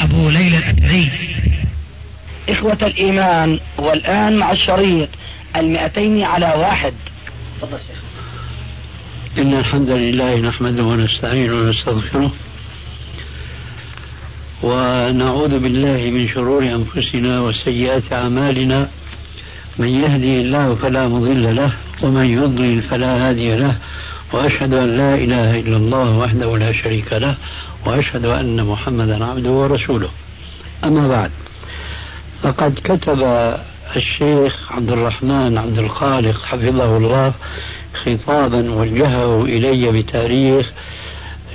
أبو ليلى الأثري إخوة الإيمان والآن مع الشريط المئتين على واحد. تفضل شيخ. إن الحمد لله نحمده ونستعينه ونستغفره ونعوذ بالله من شرور أنفسنا وسيئات أعمالنا. من يهدي الله فلا مضل له ومن يضلل فلا هادي له وأشهد أن لا إله إلا الله وحده لا شريك له وأشهد أن محمدا عبده ورسوله. أما بعد فقد كتب الشيخ عبد الرحمن عبد الخالق حفظه الله خطابا وجهه إلي بتاريخ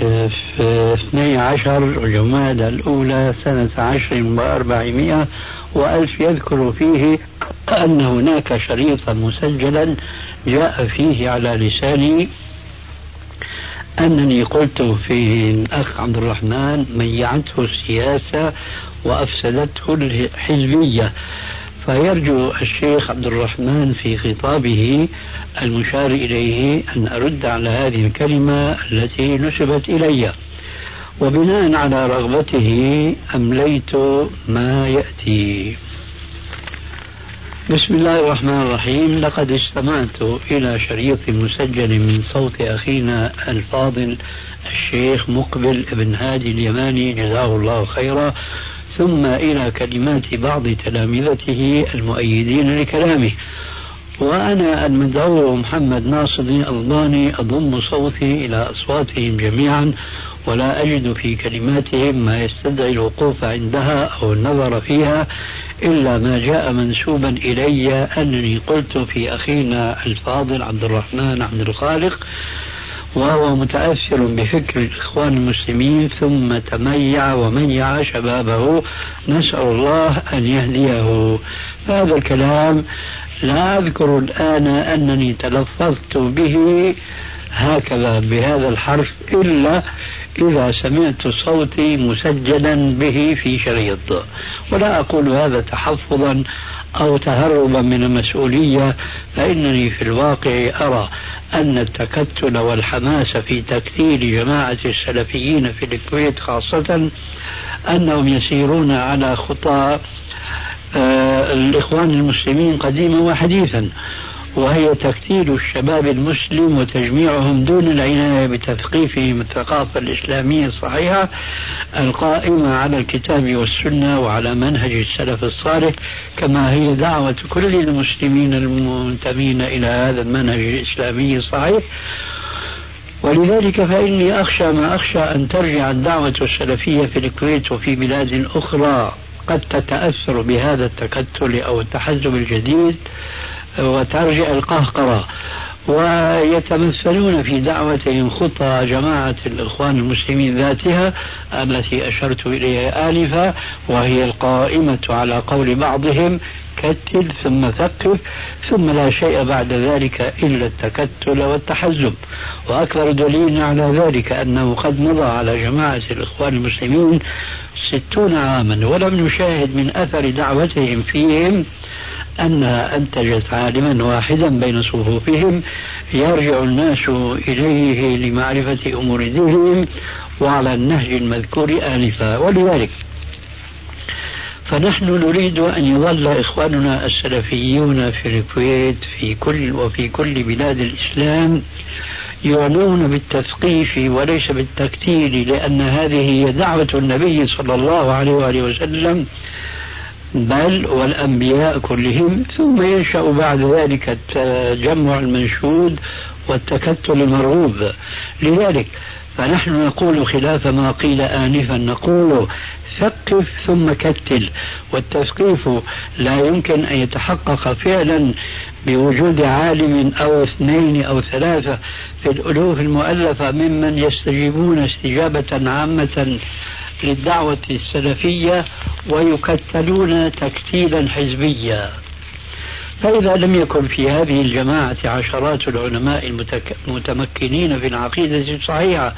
آه، في 12 جماد الأولى سنة عشر وأربعمائة وألف يذكر فيه أن هناك شريطا مسجلا جاء فيه على لساني أنني قلت في الأخ عبد الرحمن ميعته السياسة وأفسدته الحزبية. فيرجو الشيخ عبد الرحمن في خطابه المشار إليه أن أرد على هذه الكلمة التي نسبت إلي. وبناء على رغبته أمليت ما يأتي. بسم الله الرحمن الرحيم. لقد استمعت إلى شريط مسجل من صوت أخينا الفاضل الشيخ مقبل بن هادي اليماني جزاه الله خيرا. ثم إلى كلمات بعض تلامذته المؤيدين لكلامه. وأنا المدعو محمد ناصر الألباني أضم صوتي إلى أصواتهم جميعا ولا أجد في كلماتهم ما يستدعي الوقوف عندها أو النظر فيها. إلا ما جاء منسوبا إلي أنني قلت في أخينا الفاضل عبد الرحمن عبد الخالق وهو متأثر بفكر الإخوان المسلمين ثم تميع وميع شبابه. نسأل الله أن يهديه. هذا الكلام لا أذكر الآن أنني تلفظت به هكذا بهذا الحرف إلا إذا سمعت صوتي مسجلا به في شريط. ولا أقول هذا تحفظا أو تهربا من المسؤولية فإنني في الواقع أرى أن التكتل والحماس في تكتيل جماعة السلفيين في الكويت خاصة أنهم يسيرون على خطى آه، الإخوان المسلمين قديما وحديثا. وهي تكتيل الشباب المسلم وتجميعهم دون العناية بتثقيفهم الثقافة الإسلامية الصحيحة القائمة على الكتاب والسنة وعلى منهج السلف الصالح كما هي دعوة كل المسلمين المنتمين إلى هذا المنهج الإسلامي الصحيح. ولذلك فإني أخشى ما أخشى أن ترجع الدعوة السلفية في الكويت وفي بلاد أخرى قد تتأثر بهذا التكتل أو التحزب الجديد. وترجع القهقرة ويتمثلون في دعوتهم خطى جماعة الإخوان المسلمين ذاتها التي أشرت إليها آنفا وهي القائمة على قول بعضهم كتل ثم ثقف ثم لا شيء بعد ذلك إلا التكتل والتحزب. وأكبر دليل على ذلك أنه قد مضى على جماعة الإخوان المسلمين ستون عاما ولم نشاهد من أثر دعوتهم فيهم أنها أنتجت عالما واحدا بين صفوفهم يرجع الناس إليه لمعرفة أمور دينهم وعلى النهج المذكور آنفا ولذلك فنحن نريد أن يظل إخواننا السلفيون في الكويت في كل وفي كل بلاد الإسلام يعنون بالتثقيف وليس بالتكتيل لأن هذه هي دعوة النبي صلى الله عليه وآله وسلم بل والأنبياء كلهم ثم ينشأ بعد ذلك التجمع المنشود والتكتل المرغوب. لذلك فنحن نقول خلاف ما قيل آنفا نقول ثقف ثم كتل. والتثقيف لا يمكن أن يتحقق فعلا بوجود عالم أو اثنين أو ثلاثة في الألوف المؤلفة ممن يستجيبون استجابة عامة للدعوة السلفية ويكتلون تكتيلا حزبيا. فإذا لم يكن في هذه الجماعة عشرات العلماء المتمكنين في العقيدة الصحيحة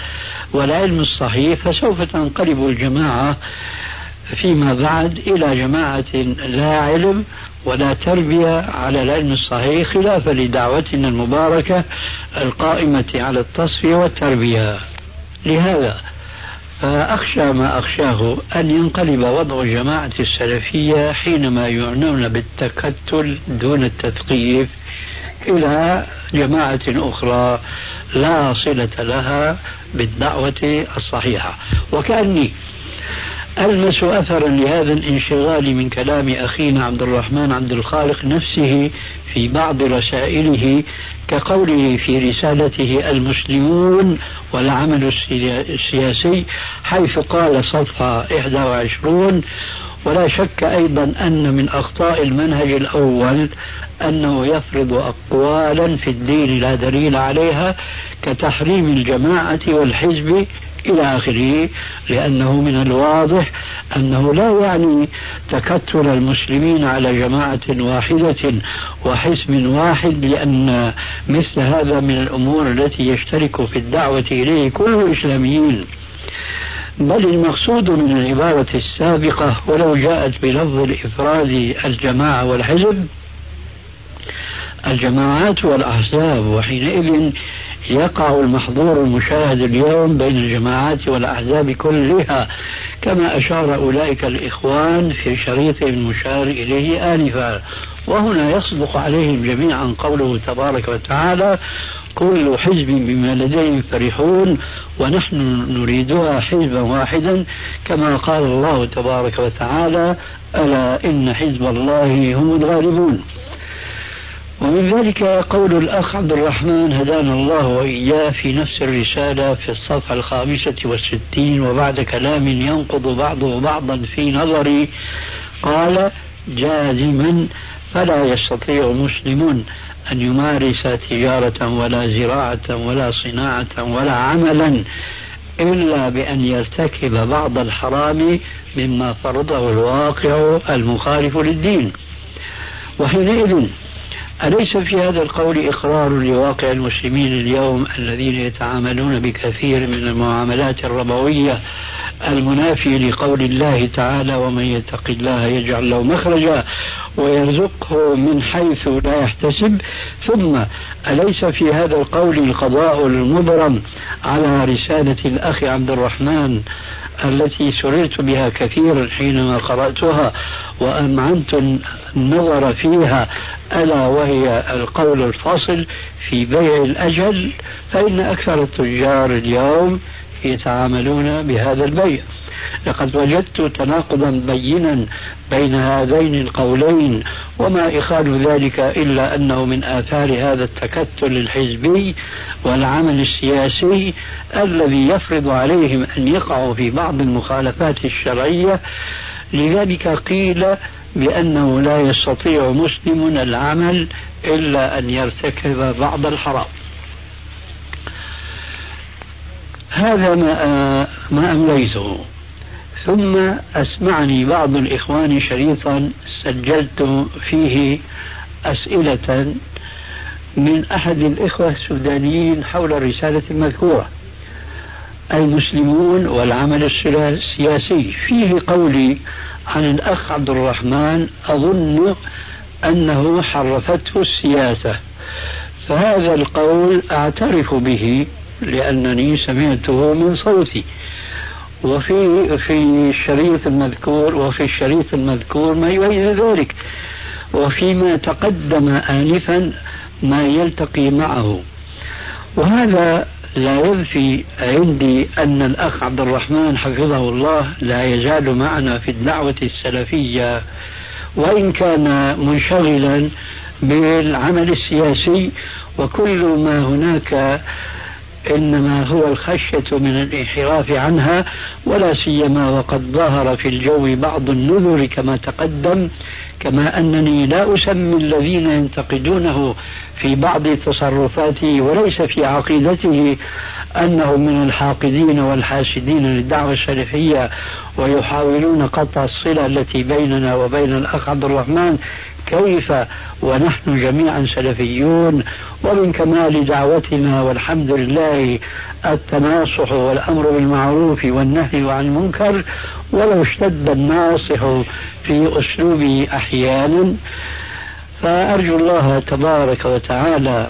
والعلم الصحيح فسوف تنقلب الجماعة فيما بعد إلى جماعة لا علم ولا تربية على العلم الصحيح خلافا لدعوتنا المباركة القائمة على التصفية والتربية. لهذا فأخشى ما أخشاه أن ينقلب وضع الجماعة السلفية حينما يعنون بالتكتل دون التثقيف إلى جماعة أخرى لا صلة لها بالدعوة الصحيحة. وكأني ألمس أثرا لهذا الانشغال من كلام أخينا عبد الرحمن عبد الخالق نفسه في بعض رسائله كقوله في رسالته المسلمون والعمل السياسي حيث قال صفحة 21 ولا شك أيضا أن من أخطاء المنهج الأول أنه يفرض أقوالا في الدين لا دليل عليها كتحريم الجماعة والحزب إلى آخره لأنه من الواضح أنه لا يعني تكتل المسلمين على جماعة واحدة وحزب واحد لأن مثل هذا من الأمور التي يشترك في الدعوة إليه كل الإسلاميين. بل المقصود من العبارة السابقة ولو جاءت بلفظ الإفراد الجماعة والحزب الجماعات والأحزاب وحينئذ يقع المحظور المشاهد اليوم بين الجماعات والأحزاب كلها. كما أشار أولئك الإخوان في شريط المشار إليه آنفا. وهنا يصدق عليهم جميعا قوله تبارك وتعالى كل حزب بما لديهم فرحون ونحن نريدها حزبا واحدا كما قال الله تبارك وتعالى ألا إن حزب الله هم الغالبون ومن ذلك قول الأخ عبد الرحمن هدانا الله وإياه في نفس الرسالة في الصفحة الخامسة والستين وبعد كلام ينقض بعضه بعضا في نظري. قال جازما فلا يستطيع مسلم أن يمارس تجارة ولا زراعة ولا صناعة ولا عملا إلا بأن يرتكب بعض الحرام مما فرضه الواقع المخالف للدين. وحينئذ أليس في هذا القول إقرار لواقع المسلمين اليوم الذين يتعاملون بكثير من المعاملات الربوية المنافي لقول الله تعالى ومن يتق الله يجعل له مخرجا ويرزقه من حيث لا يحتسب. ثم أليس في هذا القول القضاء المبرم على رسالة الأخ عبد الرحمن التي سررت بها كثيرا حينما قرأتها وأمعنت النظر فيها ألا وهي القول الفاصل في بيع الأجل فإن أكثر التجار اليوم يتعاملون بهذا البيع. لقد وجدت تناقضا بينا بين هذين القولين وما إخال ذلك إلا أنه من آثار هذا التكتل الحزبي والعمل السياسي الذي يفرض عليهم أن يقعوا في بعض المخالفات الشرعية. لذلك قيل بأنه لا يستطيع مسلم العمل إلا أن يرتكب بعض الحرام. هذا ما ما أمليته. ثم أسمعني بعض الإخوان شريطا سجلت فيه أسئلة من أحد الإخوة السودانيين حول الرسالة المذكورة. المسلمون والعمل السياسي. فيه قولي عن الأخ عبد الرحمن أظن أنه حرفته السياسة. فهذا القول أعترف به لأنني سمعته من صوتي. وفي في الشريط المذكور وفي الشريط المذكور ما يؤيد ذلك. وفيما تقدم آنفا ما يلتقي معه. وهذا لا ينفي عندي أن الأخ عبد الرحمن حفظه الله لا يزال معنا في الدعوة السلفية وإن كان منشغلا بالعمل السياسي وكل ما هناك إنما هو الخشية من الانحراف عنها ولا سيما وقد ظهر في الجو بعض النذر كما تقدم كما أنني لا أسمي الذين ينتقدونه في بعض تصرفاته وليس في عقيدته أنه من الحاقدين والحاسدين للدعوة السلفية ويحاولون قطع الصلة التي بيننا وبين الأخ عبد الرحمن كيف ونحن جميعا سلفيون ومن كمال دعوتنا والحمد لله التناصح والأمر بالمعروف والنهي عن المنكر ولو اشتد الناصح في اسلوبه أحيانا فأرجو الله تبارك وتعالى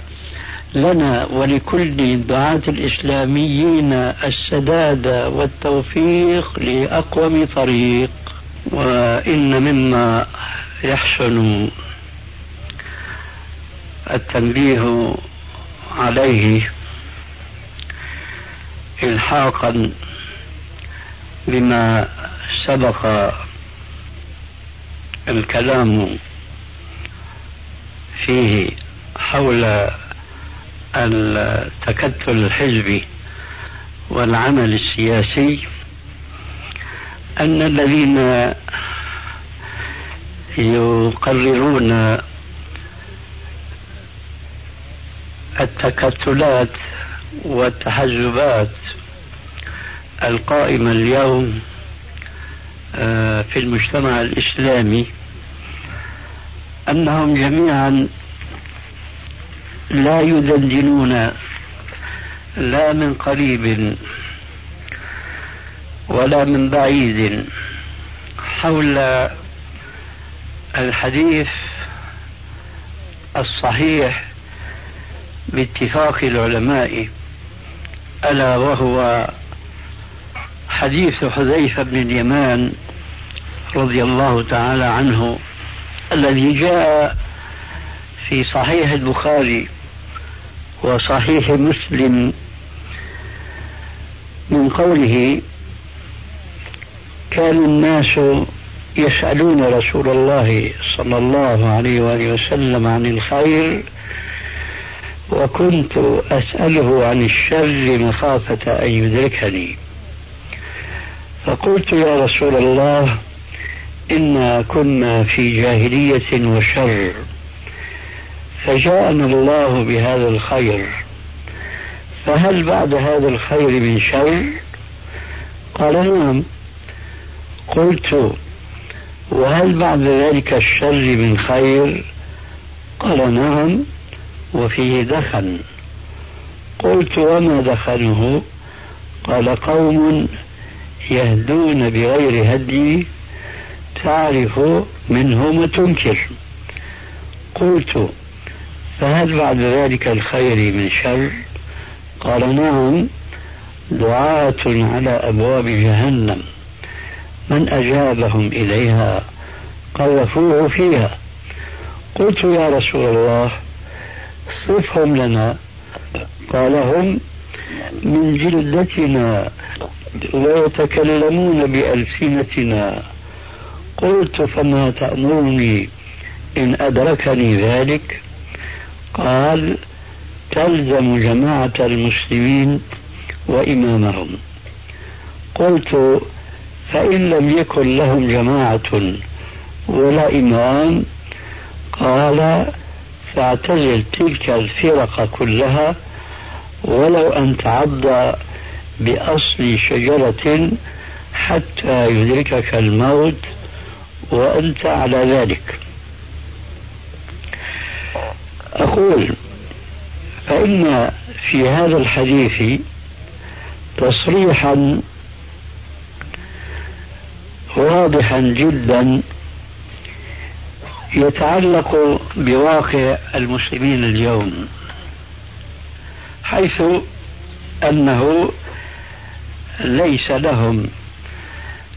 لنا ولكل الدعاة الإسلاميين السداد والتوفيق لأقوم طريق وإن مما يحسن التنبيه عليه إلحاقا بما سبق الكلام فيه حول التكتل الحزبي والعمل السياسي أن الذين يقررون التكتلات والتحزبات القائمة اليوم في المجتمع الإسلامي أنهم جميعا لا يدندنون لا من قريب ولا من بعيد حول الحديث الصحيح باتفاق العلماء ألا وهو حديث حذيفة بن اليمان رضي الله تعالى عنه الذي جاء في صحيح البخاري وصحيح مسلم من قوله كان الناس يسألون رسول الله صلى الله عليه وآله وسلم عن الخير وكنت أسأله عن الشر مخافة أن يدركني. فقلت يا رسول الله إنا كنا في جاهلية وشر. فجاءنا الله بهذا الخير. فهل بعد هذا الخير من شر؟ قال نعم. قلت وهل بعد ذلك الشر من خير؟ قال نعم وفيه دخن. قلت وما دخنه؟ قال قوم يهدون بغير هدي تعرف منهم وتنكر قلت فهل بعد ذلك الخير من شر؟ قال نعم دعاة على أبواب جهنم. من أجابهم إليها قذفوه فيها. قلت يا رسول الله صفهم لنا. قال هم من جلدتنا. ويتكلمون بألسنتنا قلت فما تأمرني إن أدركني ذلك؟ قال تلزم جماعة المسلمين وإمامهم. قلت فإن لم يكن لهم جماعة ولا إمام قال فاعتزل تلك الفرق كلها ولو أن تعض بأصل شجرة حتى يدركك الموت وأنت على ذلك. أقول فإن في هذا الحديث تصريحا واضحا جدا يتعلق بواقع المسلمين اليوم حيث أنه ليس لهم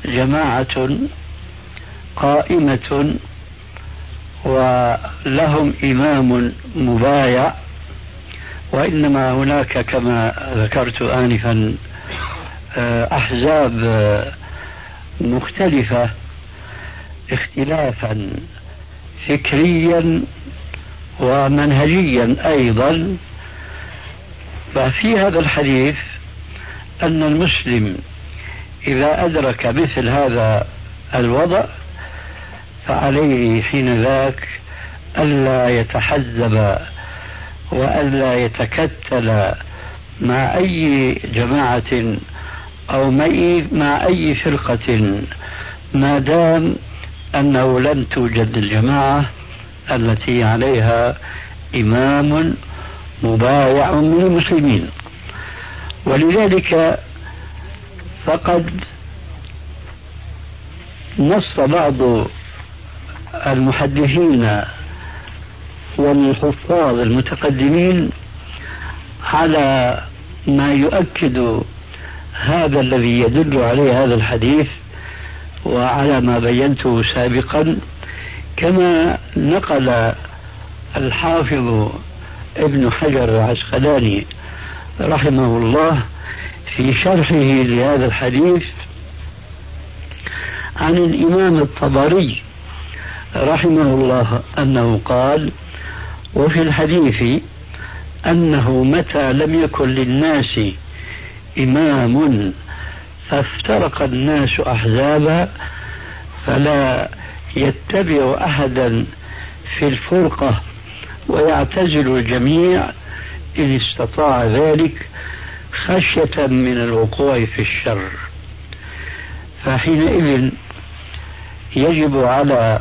جماعة قائمة ولهم إمام مبايع وإنما هناك كما ذكرت انفا أحزاب مختلفة اختلافا فكريا ومنهجيا أيضا. ففي هذا الحديث أن المسلم إذا أدرك مثل هذا الوضع فعليه حين ذاك ألا يتحزب وألا يتكتل مع أي جماعة أو مع أي فرقة ما دام أنه لم توجد الجماعة التي عليها إمام مبايع من المسلمين ولذلك فقد نص بعض المحدثين والحفاظ المتقدمين على ما يؤكد هذا الذي يدل عليه هذا الحديث وعلى ما بينته سابقا. كما نقل الحافظ ابن حجر العسقلاني رحمه الله في شرحه لهذا الحديث عن الإمام الطبري رحمه الله أنه قال وفي الحديث أنه متى لم يكن للناس إمام فافترق الناس أحزابا فلا يتبع أحدا في الفرقة ويعتزل الجميع إن استطاع ذلك خشية من الوقوع في الشر. فحينئذ يجب على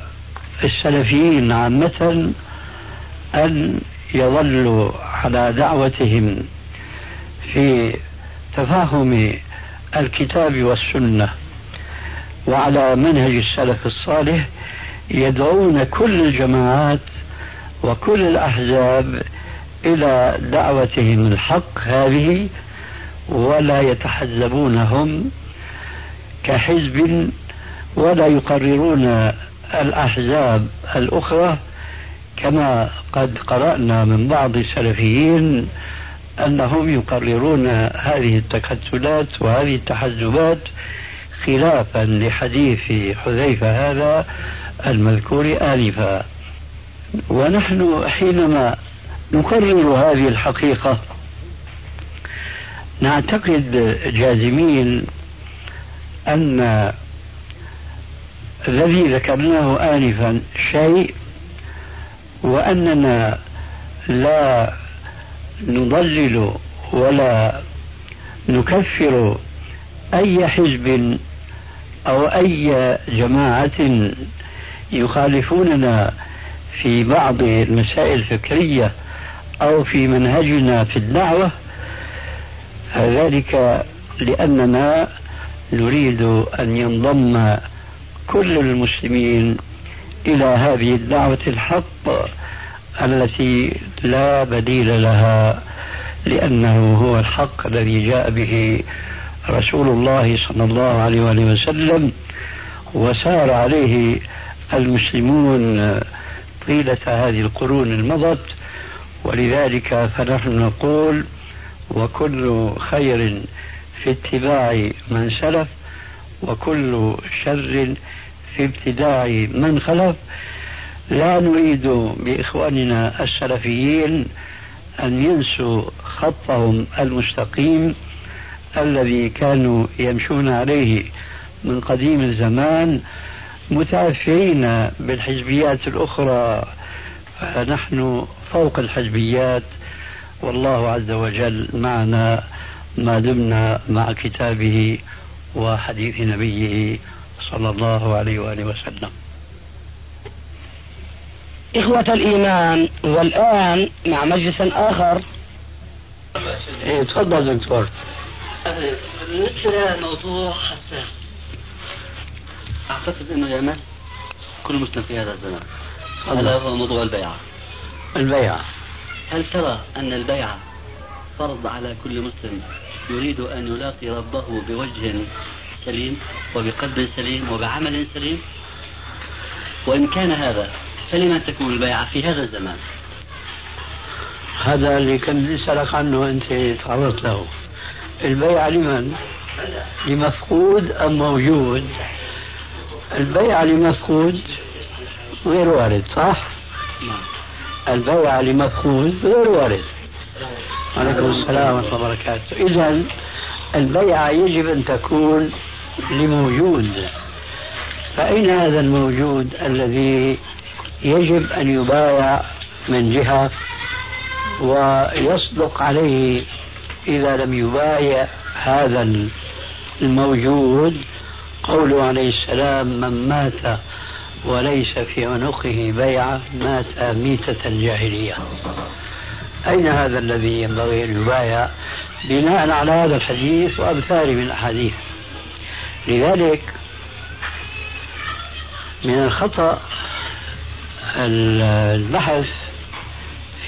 السلفيين عامة أن يظلوا على دعوتهم في تفاهم الكتاب والسنة وعلى منهج السلف الصالح يدعون كل الجماعات وكل الأحزاب إلى دعوتهم الحق هذه ولا يتحزبونهم كحزب ولا يقررون الأحزاب الأخرى كما قد قرأنا من بعض السلفيين أنهم يقررون هذه التكتلات وهذه التحزبات خلافا لحديث حذيفة هذا المذكور آنفا. ونحن حينما نقرر هذه الحقيقة. نعتقد جازمين أن الذي ذكرناه آنفا شيء وأننا لا نضلل ولا نكفر أي حزب أو أي جماعة يخالفوننا في بعض المسائل الفكرية. أو في منهجنا في الدعوة ذلك لأننا نريد أن ينضم كل المسلمين إلى هذه الدعوة الحق التي لا بديل لها لأنه هو الحق الذي جاء به رسول الله صلى الله عليه وسلم وسار عليه المسلمون طيلة هذه القرون المضت ولذلك فنحن نقول وكل خير في اتباع من سلف وكل شر في ابتداع من خلف. لا نريد بإخواننا السلفيين أن ينسوا خطهم المستقيم الذي كانوا يمشون عليه من قديم الزمان متأثرين بالحزبيات الأخرى. فنحن فوق الحزبيات والله عز وجل معنا ما دمنا مع كتابه وحديث نبيه صلى الله عليه وآله وسلم. إخوة الإيمان والآن مع مجلس آخر. إيه تفضل دكتور. بالنسبة لموضوع حساس. أعتقد أنه يعمل كل مسلم في هذا الزمان. هذا هو موضوع البيعة. البيعة هل ترى أن البيعة فرض على كل مسلم يريد أن يلاقي ربه بوجه سليم وبقلب سليم وبعمل سليم وإن كان هذا فلما تكون البيعة في هذا الزمان هذا اللي كنت أسألك عنه أنت تعرضت له البيعة لمن؟ لمفقود أم موجود؟ البيعة لمفقود غير وارد صح؟ نعم البيعة لمفقود غير وارد. عليكم السلام ورحمة الله وبركاته. إذا البيعة يجب أن تكون لموجود. فأين هذا الموجود الذي يجب أن يبايع من جهة ويصدق عليه إذا لم يبايع هذا الموجود؟ قوله عليه السلام من مات وليس في عنقه بيعة مات ميتة الجاهلية. أين هذا الذي ينبغي أن يبايع؟ بناء على هذا الحديث وأمثاله من الأحاديث. لذلك من الخطأ البحث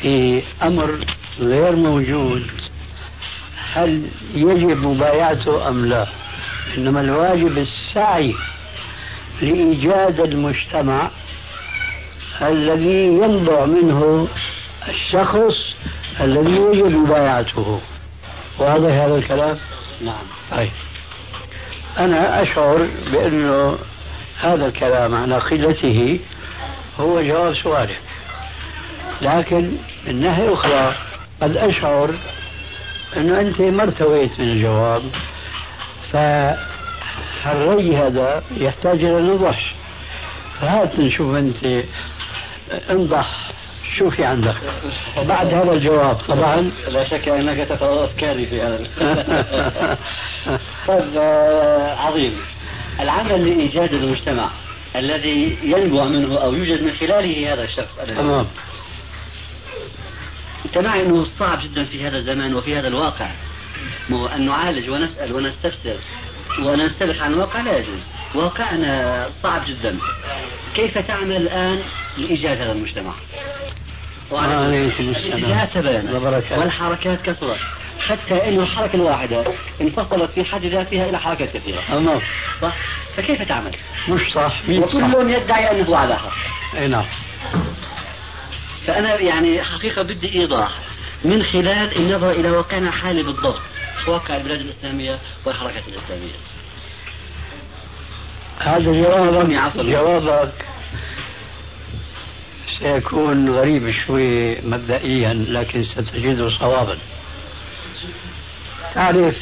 في أمر غير موجود. هل يجب مبايعته أم لا؟ إنما الواجب السعي لإيجاد المجتمع الذي ينبع منه الشخص الذي يجب مبايعته. واضح هذا الكلام؟ نعم. طيب. أنا أشعر بأنه هذا الكلام على قلته هو جواب سؤالك. لكن من ناحية أخرى قد أشعر أنه أنت ما ارتويت من الجواب فالري هذا يحتاج إلى نضح فهات نشوف أنت. انضح. شو في عندك. بعد هذا الجواب طبعا. لا شك أنك تقرا افكاري في هذا. طيب آه، عظيم. العمل لإيجاد المجتمع الذي ينبع منه أو يوجد من خلاله هذا الشخص تمام. أنت معي أنه صعب جدا في هذا الزمان وفي هذا الواقع. أن نعالج ونسأل ونستفسر. ونستبح عن الواقع لا يجوز. واقعنا صعب جدا. كيف تعمل الآن لإيجاد هذا المجتمع؟ الاتجاهات تباينت. والحركات كثرت. حتى انه الحركة الواحده انفصلت في حد ذاتها إلى حركات كثيرة. تمام صح؟ فكيف تعمل؟ مش صح. وكل يدعي أنه على حق أي نعم. فأنا يعني حقيقة بدي إيضاح. من خلال النظر إلى واقعنا الحالي بالضبط. واقع البلاد الإسلامية والحركات الإسلامية. هذا جوابك جوابك سيكون غريب شوي مبدئيا لكن ستجده صوابا. تعرف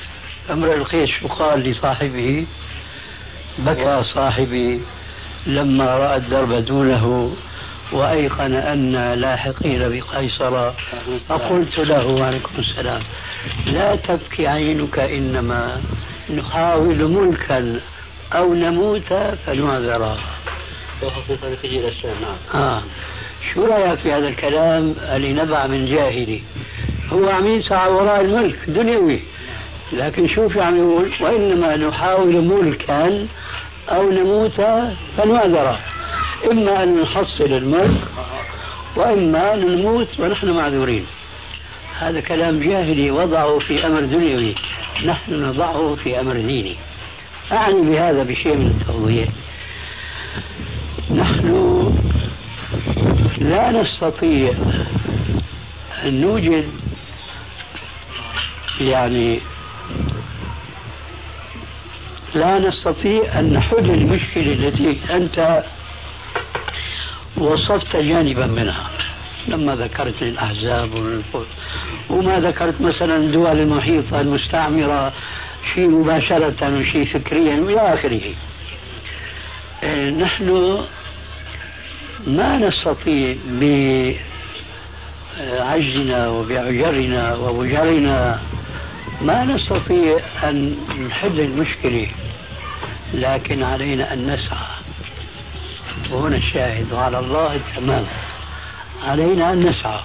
أمر القيس شو قال لصاحبه بكى صاحبي لما رأى الدرب دونه وأيقن أن لاحقين بقيصر. فقلت له وعليكم السلام. لا تبكي عينك إنما نحاول ملكا. أو نموت فنعذرا نعم. آه. شو رأيك في هذا الكلام اللي نبع من جاهلي؟ هو عم يسعى وراء الملك دنيوي. لكن شوف عم يقول وإنما نحاول ملكا أو نموت فنعذر إما أن نحصل الملك وإما أن نموت ونحن معذورين. هذا كلام جاهلي وضعه في أمر دنيوي. نحن نضعه في أمر ديني. أعني بهذا بشيء من التوضيح. نحن لا نستطيع أن نوجد يعني لا نستطيع أن نحل المشكلة التي أنت وصفت جانبا منها. لما ذكرت الأحزاب وما ذكرت مثلا الدول المحيطة المستعمرة شيء مباشرة وشيء فكريا وإلى آخره. إيه، نحن ما نستطيع بعجزنا وبعجرنا وبجرنا ما نستطيع أن نحل المشكلة لكن علينا أن نسعى. وهنا الشاهد وعلى الله التمام علينا أن نسعى.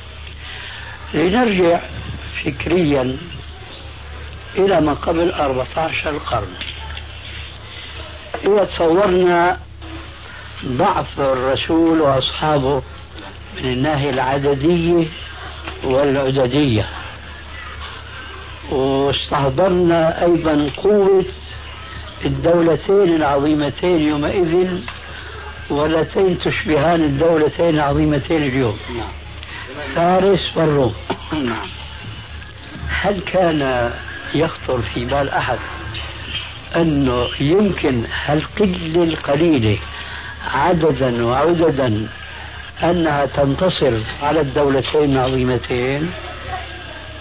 لنرجع فكريا إلى ما قبل 14 قرن. إذا تصورنا ضعف الرسول وأصحابه من الناحية العددية والعددية. واستحضرنا أيضا قوة الدولتين العظيمتين يومئذ واللتين تشبهان الدولتين العظيمتين اليوم. فارس والروم. هل كان يخطر في بال أحد انه يمكن هالقله القليله عددا وعددا أنها تنتصر على الدولتين العظيمتين؟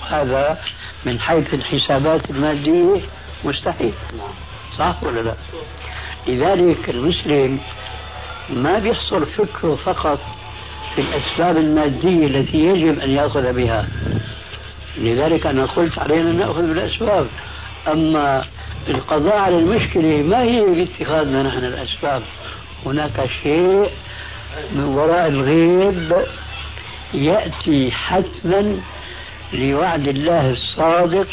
هذا من حيث الحسابات المادية مستحيل. صح ولا لا؟ لذلك المسلم ما بيحصر فكره فقط في الأسباب المادية التي يجب أن يأخذ بها. لذلك أنا قلت علينا أن نأخذ بالأسباب. أما القضاء على المشكلة ما هي باتخاذنا نحن الأسباب. هناك شيء من وراء الغيب يأتي حتما لوعد الله الصادق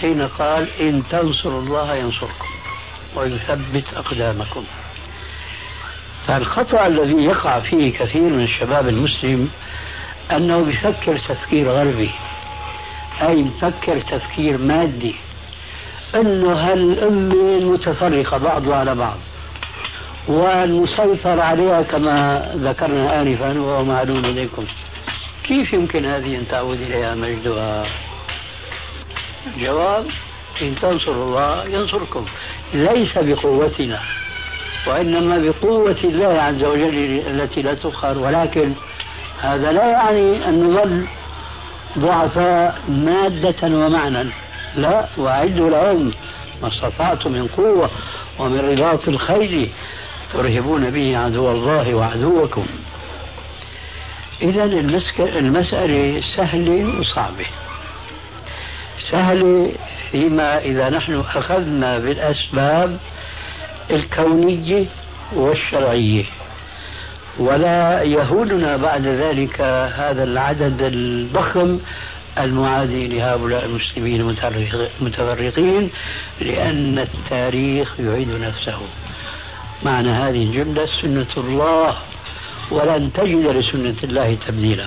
حين قال إن تنصروا الله ينصركم ويثبت أقدامكم. فالخطأ الذي يقع فيه كثير من الشباب المسلم أنه بيفكر تفكير غربي. أي يفكر تفكير مادي. أنه هالأمة متفرقة بعضها على بعض. والمسيطر عليها كما ذكرنا آنفا وهو معلوم لديكم كيف يمكن هذه أن تعود إليها مجدها؟ جواب إن تنصروا الله ينصركم. ليس بقوتنا. وإنما بقوة الله عز وجل التي لا تقهر ولكن هذا لا يعني أن نظل ضعفاء مادة ومعنى. لا وأعدوا لهم ما استطعتم من قوة ومن رباط الخيل ترهبون به عدو الله وعدوكم. إذا المسألة سهلة وصعبة سهلة فيما إذا نحن أخذنا بالأسباب الكونية والشرعية. ولا يهولنا بعد ذلك هذا العدد الضخم المعادي لهؤلاء المسلمين المتفرقين لأن التاريخ يعيد نفسه. معنى هذه الجملة سنة الله ولن تجد لسنة الله تبديلا.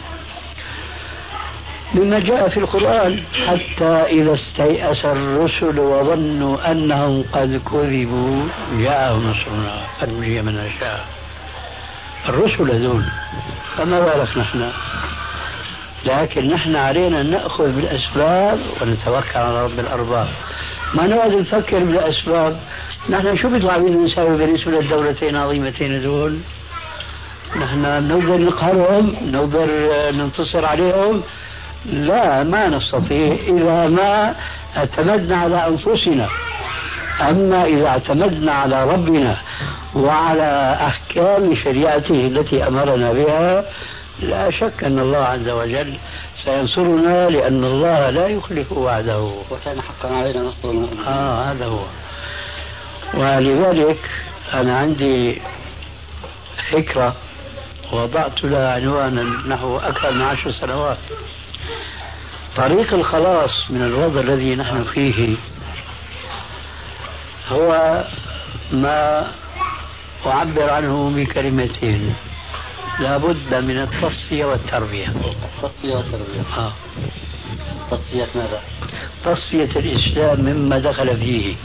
مما جاء في القرآن حتى إذا استيأس الرسل وظنوا أنهم قد كذبوا جاءهم نصرنا فنجي من نشاء. الرسل هذول فما بالك نحن؟ لكن نحن علينا نأخذ بالأسباب ونتوكل على رب الأرباب. ما نقعد نفكر بالأسباب. نحن شو بيطلع بينا نساوي بالنسبة للدولتين العظيمتين هذول نحن نقدر نقهرهم نقدر ننتصر عليهم لا ما نستطيع إذا ما اعتمدنا على أنفسنا. أما إذا اعتمدنا على ربنا وعلى أحكام شريعته التي أمرنا بها لا شك أن الله عز وجل سينصرنا لأن الله لا يخلف وعده. وكان حقا علينا نصر المؤمنين. آه هذا هو. ولذلك أنا عندي فكرة وضعت لها عنوانا نحو أكثر من عشر سنوات. طريق الخلاص من الوضع الذي نحن فيه هو ما أعبر عنه بكلمتين لابد من التصفية والتربية. التصفية والتربية. آه. تصفية ماذا؟ تصفية الإسلام مما دخل فيه.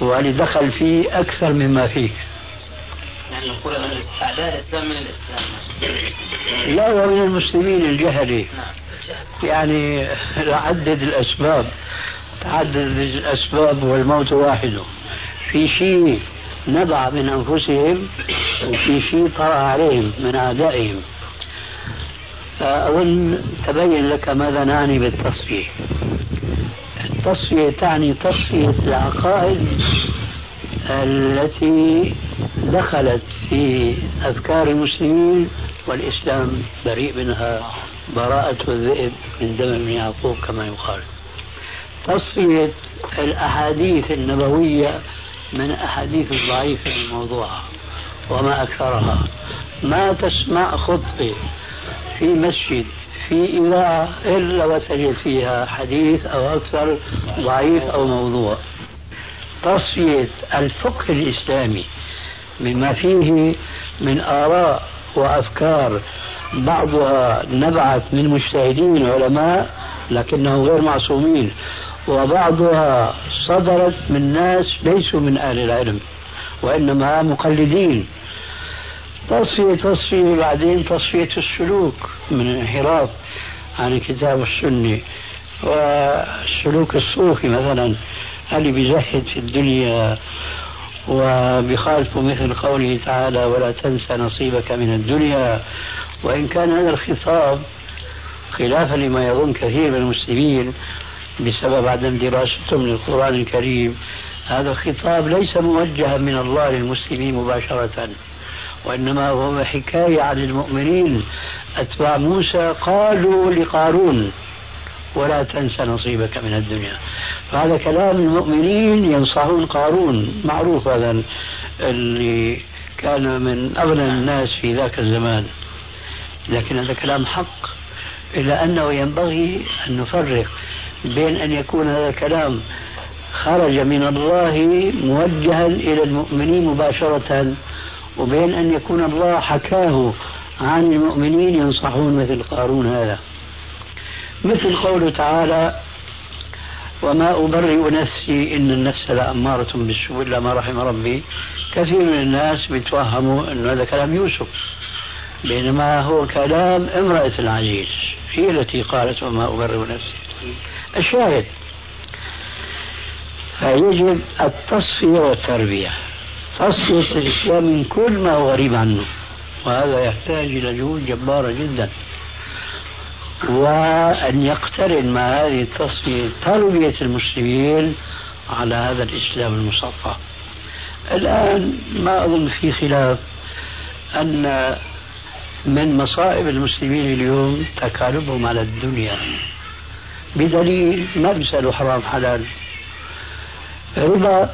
والعقيدة. دخل فيه أكثر مما فيه. يعني نقول من أعداء الإسلام من الإسلام. لا ومن المسلمين الجهلي. نعم يعني عدد الأسباب تعدد الأسباب والموت واحد. في شيء نبع من أنفسهم وفي شيء طرأ عليهم من أعدائهم. فأظن تبين لك ماذا نعني بالتصفية. التصفية تعني تصفية العقائد التي دخلت في أذكار المسلمين والإسلام بريء منها براءة الذئب من دم ابن يعقوب كما يقال. تصفية الأحاديث النبوية من أحاديث الضعيفة الموضوعة وما أكثرها. ما تسمع خطبة في مسجد في إذاعة إلا وتجد فيها حديث أو أكثر ضعيف أو موضوع. تصفية الفقه الإسلامي مما فيه من آراء وأفكار بعضها نبعت من مجتهدين علماء لكنهم غير معصومين وبعضها صدرت من ناس ليسوا من أهل العلم وإنما مقلدين. تصفية تصفية بعدين تصفية السلوك من الانحراف عن الكتاب والسنة والسلوك الصوفي مثلا. اللي بيزهد في الدنيا وبخالف مثل قوله تعالى ولا تنسى نصيبك من الدنيا؟ وإن كان هذا الخطاب خلافا لما يظن كثير من المسلمين بسبب عدم دراستهم للقرآن الكريم هذا الخطاب ليس موجها من الله للمسلمين مباشرة وإنما هو حكاية عن المؤمنين. أتباع موسى قالوا لقارون ولا تنسى نصيبك من الدنيا. فهذا كلام المؤمنين ينصحون قارون معروف هذا اللي كان من أغنى الناس في ذاك الزمان. لكن هذا كلام حق إلا أنه ينبغي أن نفرق بين أن يكون هذا الكلام خرج من الله موجها إلى المؤمنين مباشرة وبين أن يكون الله حكاه عن المؤمنين ينصحون مثل قارون هذا. مثل قوله تعالى وما أبرئ نفسي إن النفس لأمارة بالسوء إلا ما رحم ربي. كثير من الناس بيتوهموا أن هذا كلام يوسف. بينما هو كلام امرأة العزيز. هي التي قالت وما أبرئ نفسي. الشاهد. فيجب التصفية والتربية. تصفية الإسلام من كل ما هو غريب عنه. وهذا يحتاج إلى جهود جبارة جدا. وأن يقترن مع هذه التصفية تربية المسلمين على هذا الإسلام المصفى الآن ما أظن في خلاف أن من مصائب المسلمين اليوم تكالبهم على الدنيا. بدليل ما بيسألوا حرام حلال. ربا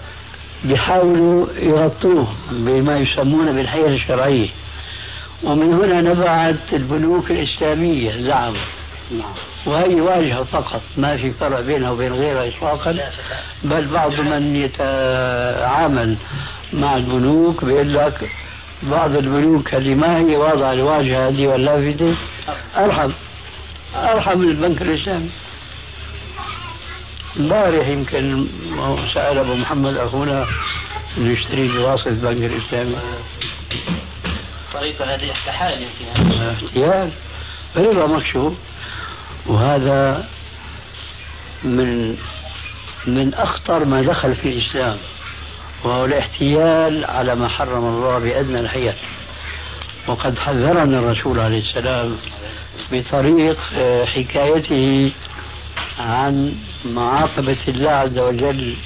بيحاولوا يغطوه بما يسمونه بالحياة الشرعية ومن هنا نبعت البنوك الإسلامية زعموا وهي واجهة فقط ما في فرق بينها وبين غيرها إطلاقا بل بعض من يتعامل مع البنوك بيقول لك بعض البنوك اللي ما هي واضعة الواجهة هذه واللافتة أرحم أرحم من البنك الإسلامي. امبارح يمكن سأل أبو محمد أخونا نشتري بواسطة البنك الإسلامي. طريقة هذه إحتحال يمكن. احتيال. ربا مكشوف. وهذا من من أخطر ما دخل في الإسلام وهو الاحتيال على ما حرم الله بأدنى الحيل وقد حذرنا الرسول عليه السلام بطريق آه، حكايته عن معاقبة الله عز وجل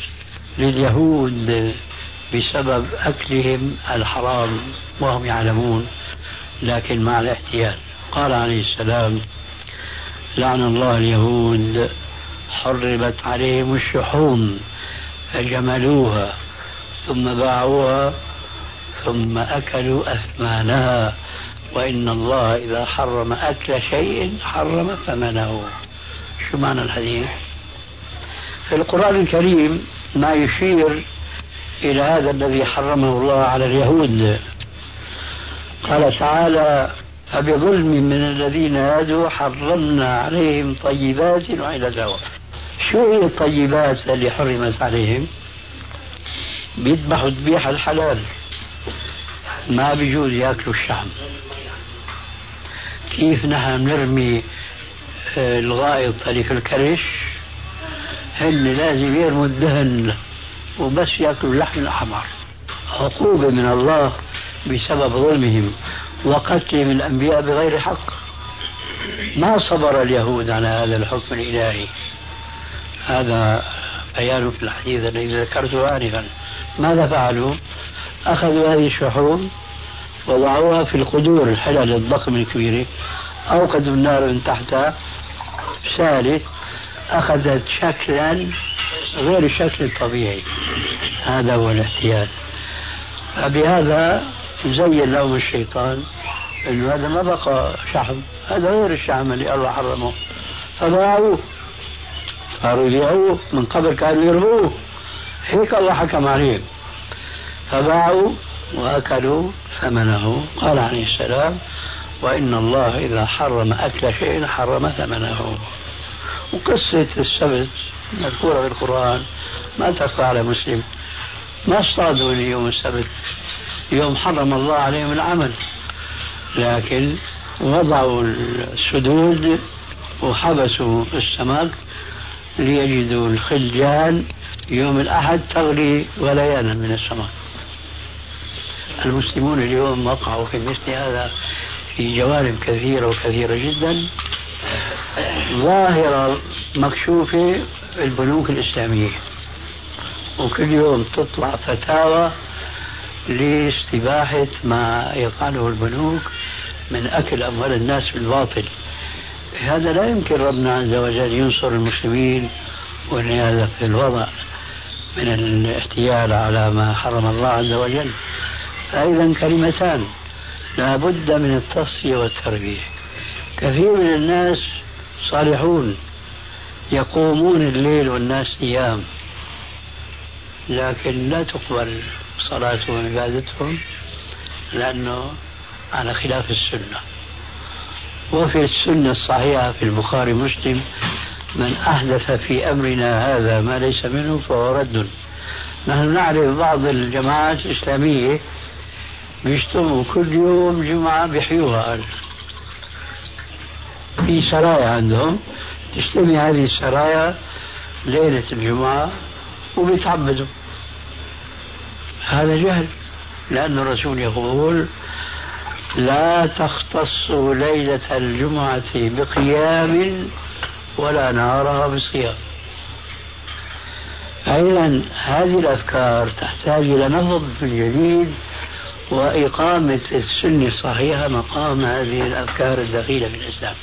لليهود بسبب أكلهم الحرام وهم يعلمون لكن مع الاحتيال. قال عليه السلام لعن الله اليهود. حرمت عليهم الشحوم فجملوها ثم باعوها ثم أكلوا أثمانها. وإن الله إذا حرم أكل شيء حرم ثمنه. شو معنى الحديث؟ في القرآن الكريم ما يشير إلى هذا الذي حرمه الله على اليهود. قال تعالى فبظلم من الذين هادوا حرمنا عليهم طيبات وإلى الهوى. شو هي الطيبات اللي حرمت عليهم؟ بيذبحوا ذبيحة الحلال. ما بيجوز يأكلوا الشحم كيف نحن نرمي آه، الغائط اللي في الكرش هن لازم يرموا الدهن وبس يأكلوا اللحم الأحمر؟ عقوبة من الله بسبب ظلمهم. وقتلهم الأنبياء بغير حق. ما صبر اليهود على هذا الحكم الإلهي. هذا بيان في الحديث الذي ذكرته آنفا. ماذا فعلوا؟ أخذوا هذه الشحوم وضعوها في القدور الحلل الضخمة الكبيرة أوقدوا النار من تحتها. سالت أخذت شكلا غير الشكل الطبيعي هذا هو الاحتيال. فبهذا زين لهم الشيطان انه هذا ما بقى شحم. هذا غير الشحم اللي الله حرمه. فباعوه صاروا يبيعوه من قبل كانوا يرموه هيك الله حكم عليهم. فباعوا وأكلوا ثمنه. قال عليه السلام وإن الله إذا حرم أكل شيء حرم ثمنه. وقصة السبت مذكورة في القرآن. ما تخفى على مسلم. ما اصطادوا يوم السبت. يوم حرم الله عليهم العمل. لكن وضعوا السدود وحبسوا السمك ليجدوا الخلجان يوم الأحد تغلي غليانا من السمك. المسلمون اليوم وقعوا في مثل هذا في جوانب كثيرة وكثيرة جدا. ظاهرة مكشوفة البنوك الإسلامية. وكل يوم تطلع فتاوى لاستباحة ما يفعله البنوك من أكل أموال الناس بالباطل. هذا لا يمكن ربنا عز وجل ينصر المسلمين والعياذ في الوضع من الاحتيال على ما حرم الله عز وجل فإذا كلمتان لا بد من التصفية والتربية. كثير من الناس صالحون يقومون الليل والناس نيام لكن لا تقبل صلاتهم وعبادتهم لأنه على خلاف السنة. وفي السنة الصحيحة في البخاري مسلم من أحدث في أمرنا هذا ما ليس منه فهو رد. نحن نعرف بعض الجماعات الإسلامية بيجتمعوا كل يوم جمعة بيحيوها في سرايا عندهم تجتمع هذه السرايا ليلة الجمعة وبيتعبدوا هذا جهل لأن الرسول يقول لا تختص ليلة الجمعة بقيام ولا نهارها بصيام. أيضا هذه الأفكار تحتاج إلى نهض جديد وإقامة السنة الصحيحة مقام هذه الأفكار الدخيلة في الإسلام.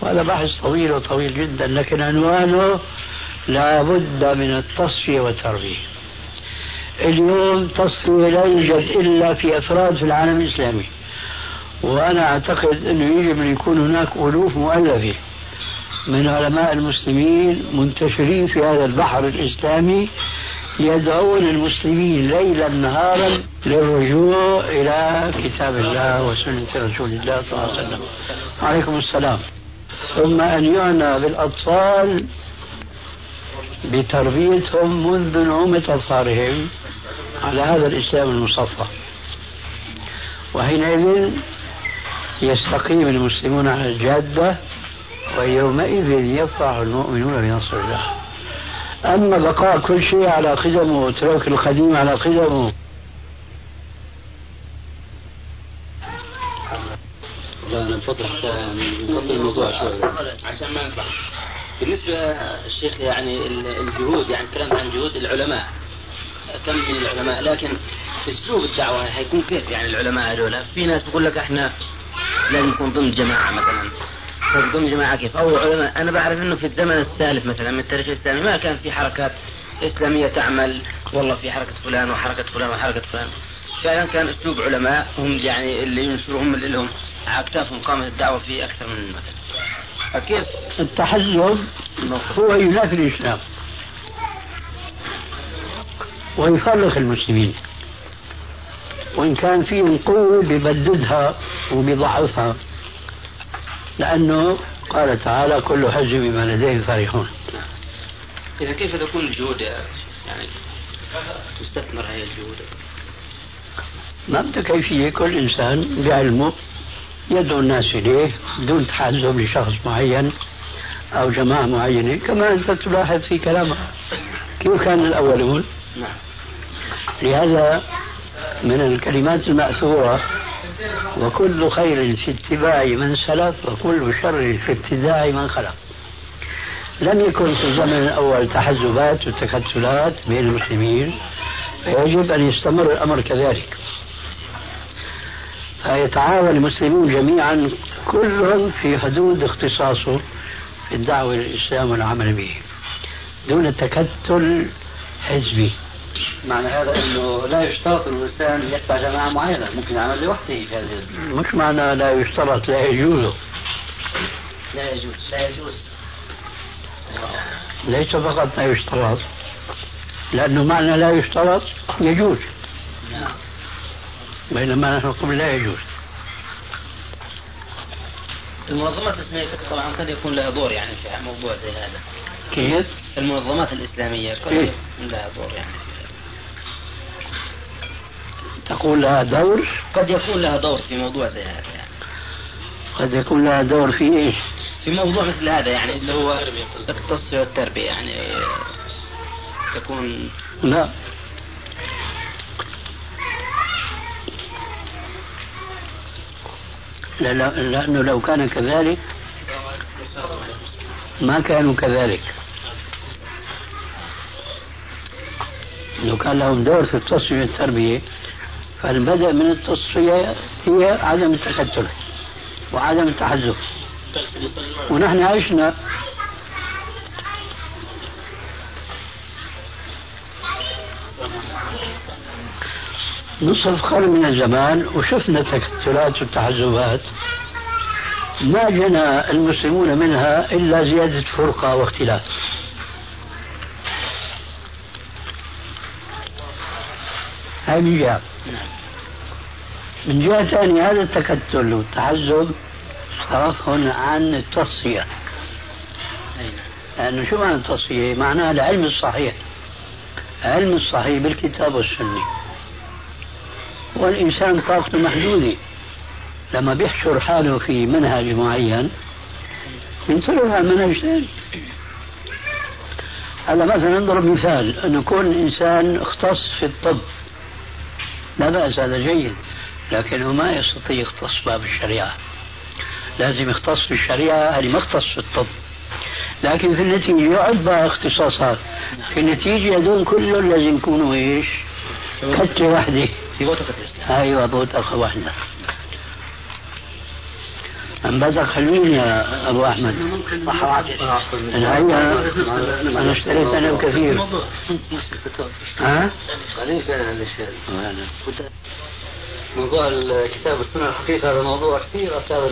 وهذا بحث طويل وطويل جدا لكن عنوانه لا بد من التصفية والتربية اليوم تصفية لا يوجد إلا في أفراد في العالم الإسلامي. وأنا أعتقد أنه يجب أن يكون هناك ألوف مؤلفة من علماء المسلمين منتشرين في هذا البحر الإسلامي يدعون المسلمين ليلا نهارا للرجوع إلى كتاب الله وسنة رسول الله صلى الله عليه وسلم. عليكم السلام. ثم أن يعنى بالأطفال بتربيتهم منذ نعومة أظفارهم على هذا الإسلام المصفى. وحينئذ يستقيم المسلمون على الجادة ويومئذ يفرح المؤمنون بنصر الله. أما بقاء كل شيء على قدمه وترك القديم على قدمه. أنا نفتح الموضوع شوي. عشان ما نطلع. بالنسبة الشيخ يعني الجهود يعني تكلمت عن جهود العلماء. كم من العلماء؟ لكن أسلوب الدعوة حيكون كيف يعني العلماء هذول؟ في ناس بيقول لك إحنا لازم نكون ضمن جماعة مثلا. طيب ضمن جماعة كيف؟ أو علماء أنا بعرف أنه في الزمن السالف مثلا من التاريخ الإسلامي ما كان في حركات إسلامية تعمل والله في حركة فلان وحركة فلان وحركة فلان. فعلا كان أسلوب علماء هم يعني اللي ينشروا هم اللي لهم على أكتافهم قامت الدعوة في أكثر من مثل فكيف التحزب هو ينافي الإسلام ويفرق المسلمين. وإن كان فيهم قوة ببددها وبضعفها. لأنه قال تعالى كل حزب بما لديه فرحون إذا كيف تكون الجهود يعني تستثمر هذه الجهود؟ ما بدها كيفية كل إنسان بعلمه يدعو الناس إليه بدون تحزب لشخص معين أو جماعة معينة كما أنت تلاحظ في كلامك كيف كان الأولون؟ نعم. لهذا من الكلمات المأثورة وكل خير في اتباع من سلف وكل شر في ابتداع من خلق لم يكن في الزمن الأول تحزبات وتكتلات بين المسلمين فيجب أن يستمر الأمر كذلك. فيتعاون المسلمون جميعا كلهم في حدود اختصاصه في الدعوة إلى الإسلام والعمل به دون تكتل حزبي. معنى هذا إنه لا يشترط الإنسان يتبع جماعة معينة ممكن يعمل لوحده في هذه مش معنى لا يشترط لا يجوز. لا يجوز لا يجوز. ليس فقط لا يشترط. لأنه معنى لا يشترط يجوز. نعم. بينما نحن نقول لا يجوز. المنظمات الإسلامية طبعا قد يكون لها دور يعني في موضوع زي هذا. كيف؟ المنظمات الإسلامية قد يكون لها دور يعني. تقول لها دور؟ قد يكون لها دور في موضوع زي هذا يعني. قد يكون لها دور في إيش؟ في موضوع مثل هذا يعني اللي هو التصفية والتربية يعني تكون لا لا لأنه لو كان كذلك ما كانوا كذلك لو كان لهم دور في التصفية والتربية فالبدء من التصفية هي عدم التكتل وعدم التحزب. ونحن عشنا نصف قرن من الزمان وشفنا التكتلات والتحزبات ما جنى المسلمون منها إلا زيادة فرقة واختلاف. هذه جهة. من جهة ثانية هذا التكتل والتحزب صرفهم عن التصفية. لأنه شو معنى التصفية؟ معناها العلم الصحيح. علم الصحيح بالكتاب والسنة. والإنسان طاقته محدودة. لما بيحشر حاله في منهج معين ينصرف على منهج ثاني. هذا مثلا نضرب مثال. أن يكون إنسان اختص في الطب. لا بأس هذا جيد لكنه ما يستطيع يختص باب الشريعة. لازم يختص في الشريعة اللي ما اختص في الطب. لكن في النتيجة يعد بقى اختصاصات. في النتيجة هذول كلهم لازم يكونوا إيش؟ كتة واحدة. في بوتقة الإسلام. أيوه بوتقة واحدة. أم بدك خليني يا أبو أحمد. صح أنا هيا أنا اشتريت أنا وكثير ها؟ فعلا الاشياء موضوع الكتاب والسنة الحقيقة هذا موضوع كثير أثار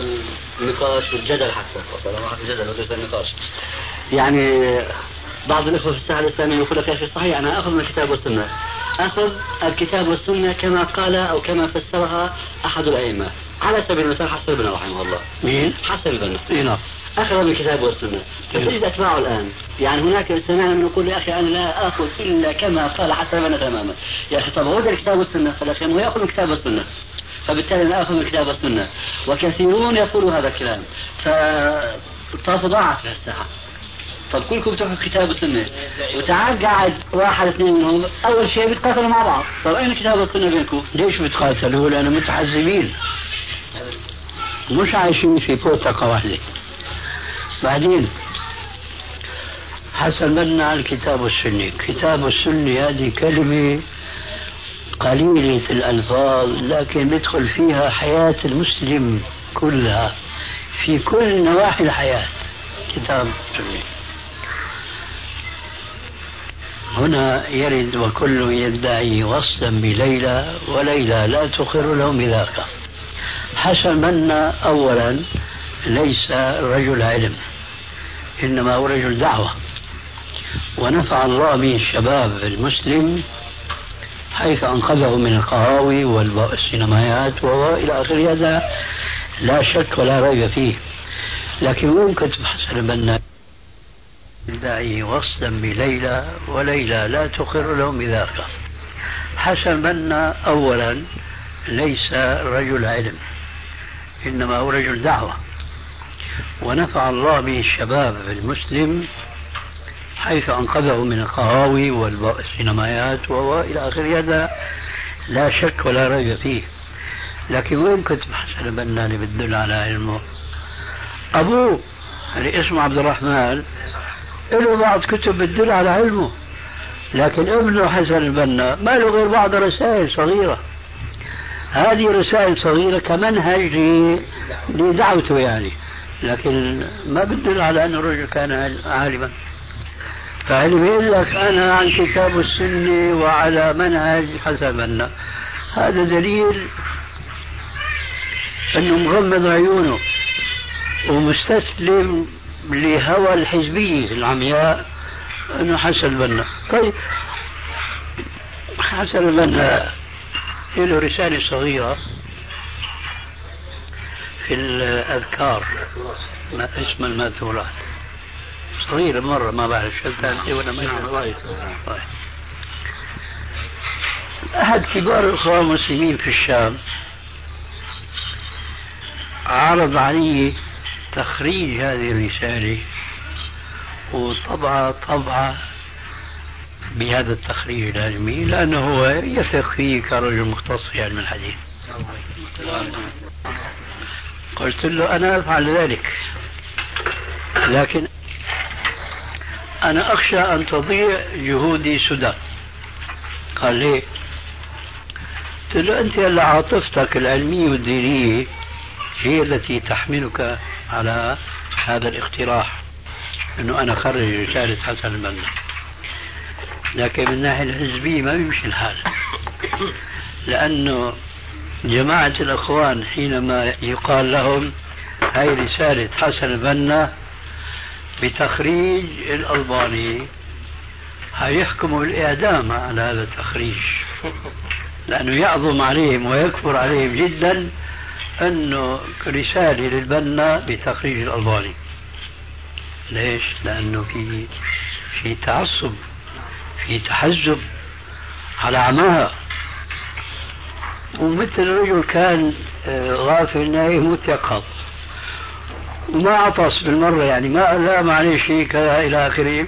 النقاش والجدل حتى. وصل الجدل وليس النقاش. يعني بعض الإخوة في الساحة الإسلامية يقول لك يا أخي صحيح أنا أخذ من الكتاب والسنة. أخذ الكتاب والسنة كما قال أو كما فسرها أحد الأئمة. على سبيل المثال حسن البنا رحمه الله. مين؟ حسن البنا اي نعم. أخذ من الكتاب والسنة. فتجد أتباعه الآن. يعني هناك سمعنا من يقول يا أخي أنا لا آخذ إلا كما قال حسن البنا تماما يا أخي طب هو الكتاب والسنة. فالأخي هو يأخذ من الكتاب والسنة؟ فبالتالي أنا آخذ من الكتاب والسنة. وكثيرون يقولوا هذا الكلام. فالتصدعت في الساعة طب كلكم بتروحوا كتاب وسنة وتعال قاعد واحد اثنين منهم أول شيء بيتقاتلوا مع بعض. طب أين كتاب والسنة بينكم؟ ليش بتقاتلوا؟ لأنهم متحزبين مش عايشين في بوتقة واحدة. بعدين حسب بنا على الكتاب والسنة. الكتاب والسنة هذه كلمة قليلة الألفاظ لكن بيدخل فيها حياة المسلم كلها. في كل نواحي الحياة كتاب والسنة هنا يرد وكل يدعي وصلا بليلى وليلى لا تقر له بذاك حسن منا أولا ليس رجل علم إنما هو رجل دعوة. ونفع الله به الشباب المسلم حيث أنقذه من القهاوي والسينمايات وإلى آخر هذا لا شك ولا ريب فيه. لكن كتب حسن البنا داعي وصلا بليلى وليلى لا تقر له بذاك بنا أولا ليس رجل علم إنما هو رجل دعوة. ونفع الله به الشباب المسلم حيث أنقذه من القهاوي والسينمايات وإلى آخر هذا لا شك ولا ريب فيه. لكن وين حسن البنا اللي بتدل على علمه؟ أبوه اللي اسمه عبد الرحمن له بعض كتب بتدل على علمه. لكن ابنه حسن البنا ما له غير بعض رسائل صغيرة. هذه رسائل صغيرة كمنهج لدعوته يعني. لكن ما بتدل على أن الرجل كان عالما. فاللي بيقول لك أنا عن كتاب السنة وعلى منهج حسن البنا. هذا دليل أنه مغمض عيونه ومستسلم لهوى الحزبية العمياء أنه حسن البنا. طيب. حسن البنا له رسالة صغيرة في الأذكار ما اسم المأثورات. صغيرة مرة ما بعرف شو كانت ولا ما أحد كبار الأخوة المسلمين في الشام عرض علي تخريج هذه الرسالة وطبعة طبعة بهذا التخريج العلمي لأنه هو يثق فيه كرجل مختص في علم الحديث. قلت له أنا أفعل ذلك لكن أنا أخشى أن تضيع جهودي سدى. قال ليه قلت له أنت هلا عاطفتك العلمية والدينية هي التي تحملك على هذا الاقتراح. إنه أنا اخرج رساله حسن البنا لكن من الناحيه الحزبية ما بيمشي الحال. لأنه جماعة الإخوان حينما يقال لهم هاي رسالة حسن البنا بتخريج الألباني هيحكموا بالاعدام على هذا التخريج. لأنه يعظم عليهم ويكفر عليهم جدا انه رسالة للبنا بتخريج الألباني. ليش؟ لأنه في في تعصب في تحزب على عماها. ومثل الرجل كان آه، غافل نايم متيقظ وما عطس بالمرة يعني ما لا معلش كذا إلى آخره.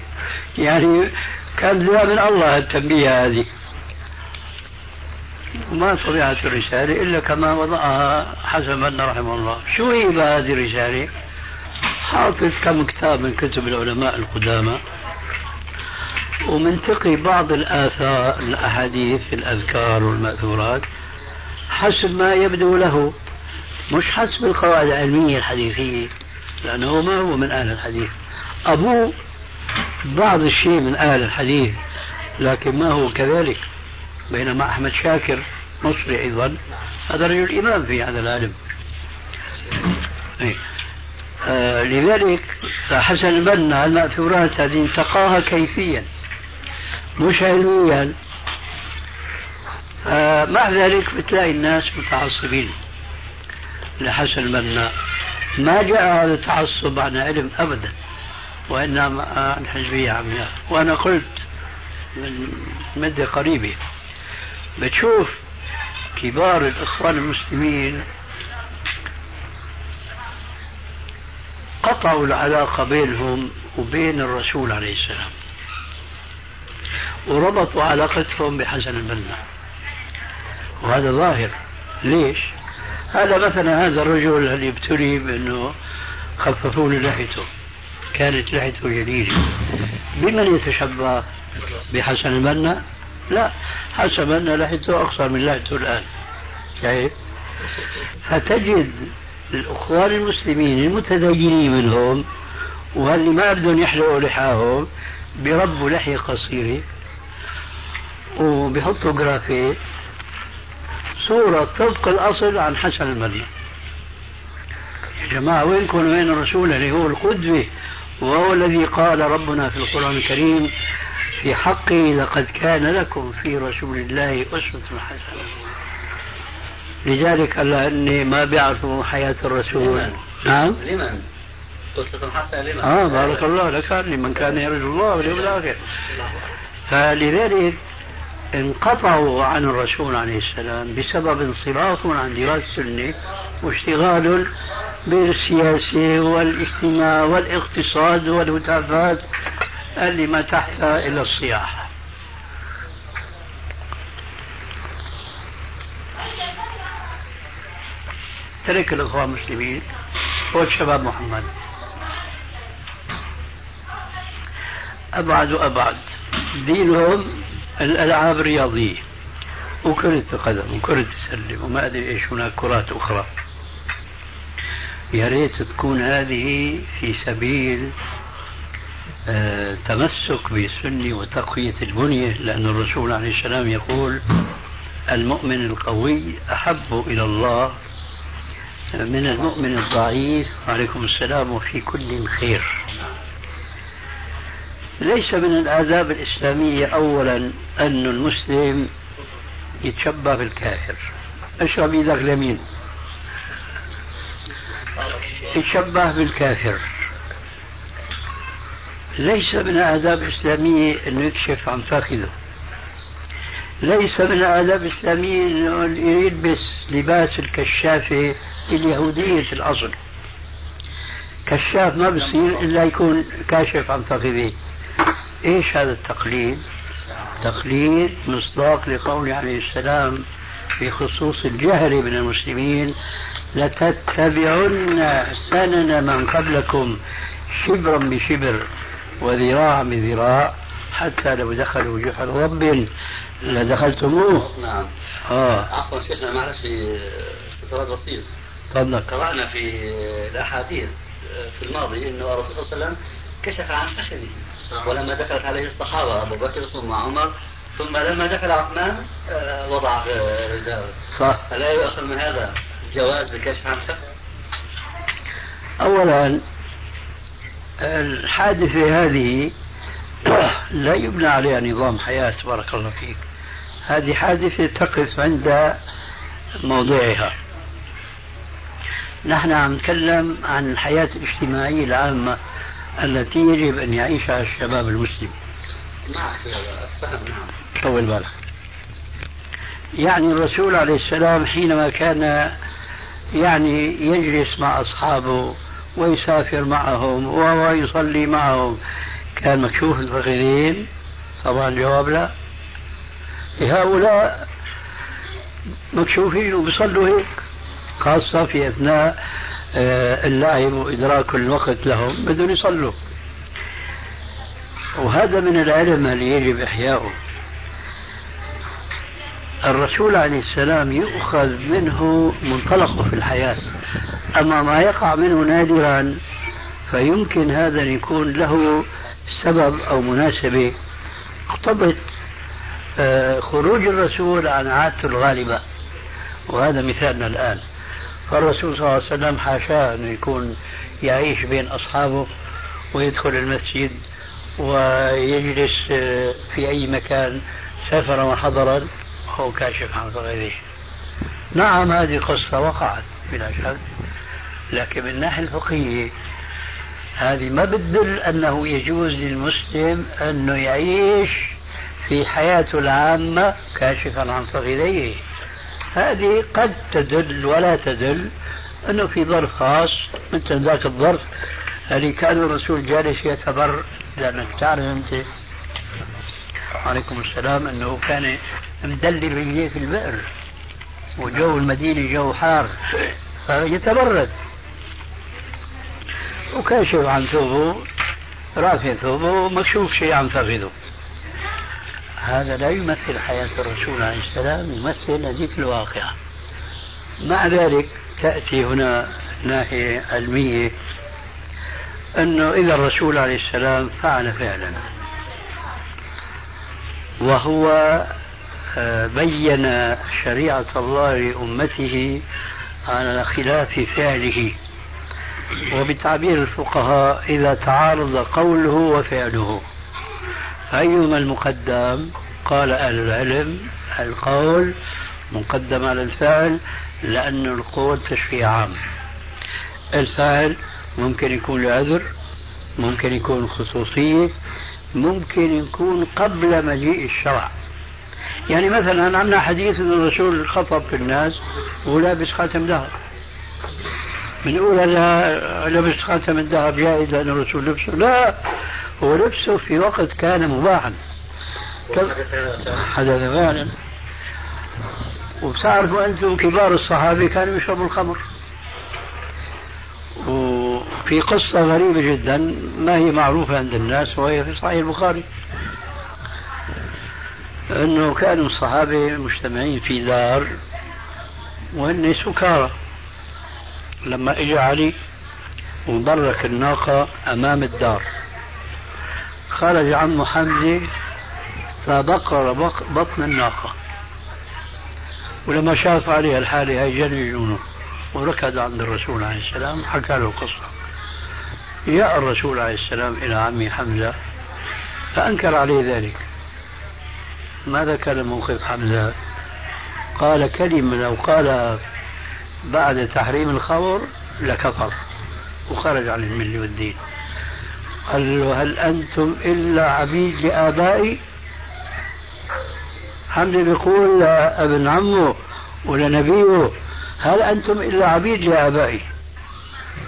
يعني كان من الله التنبيه هذه. وما طبيعة الرسالة إلا كما وضعها حسن بن رحمه الله. شو هي هذه الرسالة؟ حاطط كم كتاب من كتب العلماء القدامى ومنتقي بعض الآثار الأحاديث الأذكار والمأثورات حسب ما يبدو له. مش حسب القواعد العلمية الحديثية لأنه ما هو من أهل الحديث. أبوه بعض الشيء من أهل الحديث لكن ما هو كذلك. بينما أحمد شاكر مصري أيضا. هذا رجل إمام في هذا العلم إيه. آه لذلك حسن البنا المأثورات هذه انتقاها كيفيا؟ مش علميا آه مع ذلك بتلاقي الناس متعصبين لحسن البنا ما جاء هذا التعصب عن علم ابدا وإنما عن حزبية عمياء. وأنا قلت من مده قريبه بتشوف كبار الإخوان المسلمين قطعوا العلاقة بينهم وبين الرسول عليه السلام وربطوا علاقتهم بحسن البنا وهذا ظاهر ليش؟ هذا مثلا هذا الرجل اللي ابتلي بأنه خففوا له لحيته كانت لحيته جليله بمن يتشبه؟ بحسن البنا؟ لا حسن البنا لحيته أقصر من لحيته الآن. شايف؟ فتجد الأخوان المسلمين المتدينين منهم واللي ما بدهم يحلقوا لحاهم بربوا لحية قصيرة وبيحطوا جرافيت صورة طبق الأصل عن حسن البنا يا جماعة وينكم وين الرسول اللي هو القدوة؟ وهو الذي قال ربنا في القرآن الكريم في حقه لقد كان لكم في رسول الله أسوة حسنة لذلك قال أني ما بيعرفوا حياة الرسول لمن؟ نعم لمن؟ أسوة حسنة لمن؟ آه بارك الله لك لمن كان يرجو الله واليوم الآخر فلذلك انقطعوا عن الرسول عليه السلام بسبب انصرافهم عن دراسة السنة واشتغال بالسياسة والاجتماع والاقتصاد والهتافات اللي ما تحت إلى الصياح. ترك الإخوان المسلمين والشباب محمد. أبعد وأبعد. دينهم الألعاب الرياضية. وكرة القدم وكرة السلة وما أدري إيش هناك كرات أخرى. يا ريت تكون هذه في سبيل تمسك بالسنة وتقوية البنية لأن الرسول عليه السلام يقول المؤمن القوي أحب إلى الله من المؤمن الضعيف عليكم السلام وفي كل خير. ليس من الآداب الإسلامية أولا أن المسلم يتشبه بالكافر. اشرب إيدك اليمين. يتشبه بالكافر. ليس من الآداب الإسلامية أنه يكشف عن فخذه ليس من الآداب الإسلامية أنه يلبس لباس الكشافة اليهودية الأصل. كشاف ما بصير إلا يكون كاشف عن فخذه إيش هذا التقليد؟ تقليد مصداق لقوله عليه السلام في خصوص الجهل من المسلمين لتتبعن سنن من قبلكم شبرا بشبر. وذراعا بذراع حتى لو دخلوا جحر رب لدخلتموه. نعم. آه. عفوا شيخنا معلش في سؤال بسيط تفضل. قرأنا في الأحاديث في الماضي أنه الرسول صلى الله عليه وسلم كشف عن فخذه ولما دخلت عليه الصحابة أبو بكر ثم عمر ثم لما دخل عثمان آه، وضع رداءه صح. ألا يؤخذ من هذا جواز الكشف عن الفخذ؟ أولا الحادثة هذه لا يبنى عليها نظام حياة بارك الله فيك. هذه حادثة تقف عند موضعها نحن عم نتكلم عن الحياة الاجتماعية العامة التي يجب أن يعيشها الشباب المسلم. طول بالك. يعني الرسول عليه السلام حينما كان يعني يجلس مع أصحابه ويسافر معهم ويصلي معهم. كان مكشوف الفخذين طبعا الجواب لا. هؤلاء مكشوفين وبيصلوا هيك. خاصة في أثناء آه، اللعب وإدراك الوقت لهم. بدهم يصلوا. وهذا من العلم اللي يجب إحياؤه الرسول عليه السلام يؤخذ منه منطلقه في الحياة. أما ما يقع منه نادرا فيمكن هذا أن يكون له سبب أو مناسبة اقتضت آه، خروج الرسول عن عادته الغالبة وهذا مثالنا الآن. فالرسول صلى الله عليه وسلم حاشاه أنه يكون يعيش بين أصحابه ويدخل المسجد ويجلس آه، في أي مكان سافر وحضرا وهو كاشف عن غيره. نعم هذه قصة وقعت بلا شك. لكن من الناحية الفقهية هذه ما بتدل أنه يجوز للمسلم أنه يعيش في حياته العامة كاشفا عن فخذيه هذه قد تدل ولا تدل أنه في ظرف خاص مثل ذاك الظرف اللي كان الرسول جالس يتبر. لأنك تعرف أنت. عليكم السلام أنه كان مدلل رجليه في البئر وجو المدينة جو حار فيتبرد. وكاشف عن ثوبه رافع ثوبه مكشوف شيء عن فخذه. هذا لا يمثل حياة الرسول عليه السلام يمثل هذيك الواقعة مع ذلك تأتي هنا ناحية علمية أنه إذا الرسول عليه السلام فعل فعلا. وهو آه، بين شريعة الله لأمته على خلاف فعله. وبتعبير الفقهاء إذا تعارض قوله وفعله. أيهما المقدم؟ قال أهل العلم القول مقدم على الفعل لأن القول تشريع عام. الفعل ممكن يكون لعذر ممكن يكون خصوصية ممكن يكون قبل مجيء الشرع. يعني مثلا عندنا حديث إن الرسول خطب في الناس ولابس خاتم ذهب بنقول هذا لبس خاتم الذهب جائز لأن الرسول لبسه. لا هو لبسه في وقت كان مباحا. حدث فعلا وبتعرفوا أنتم كبار الصحابة كانوا يشربوا الخمر. وفي قصة غريبة جدا ما هي معروفة عند الناس وهي في صحيح البخاري. أنه كانوا الصحابة مجتمعين في دار وهن سكارى. لما اجى علي وبرك الناقة أمام الدار. خرج عمه حمزة فبقر بطن الناقة. ولما شاف عليها الحالة هي جن جنونه وركض عند الرسول عليه السلام حكى له القصة جاء الرسول عليه السلام إلى عمي حمزة فأنكر عليه ذلك. ماذا كان موقف حمزة؟ قال كلمة لو قال بعد تحريم الخمر لكفر. وخرج عن الملة والدين. قال له هل أنتم إلا عبيد لآبائي؟ حمزة بيقول لابن عمه ولنبيه هل أنتم إلا عبيد لآبائي؟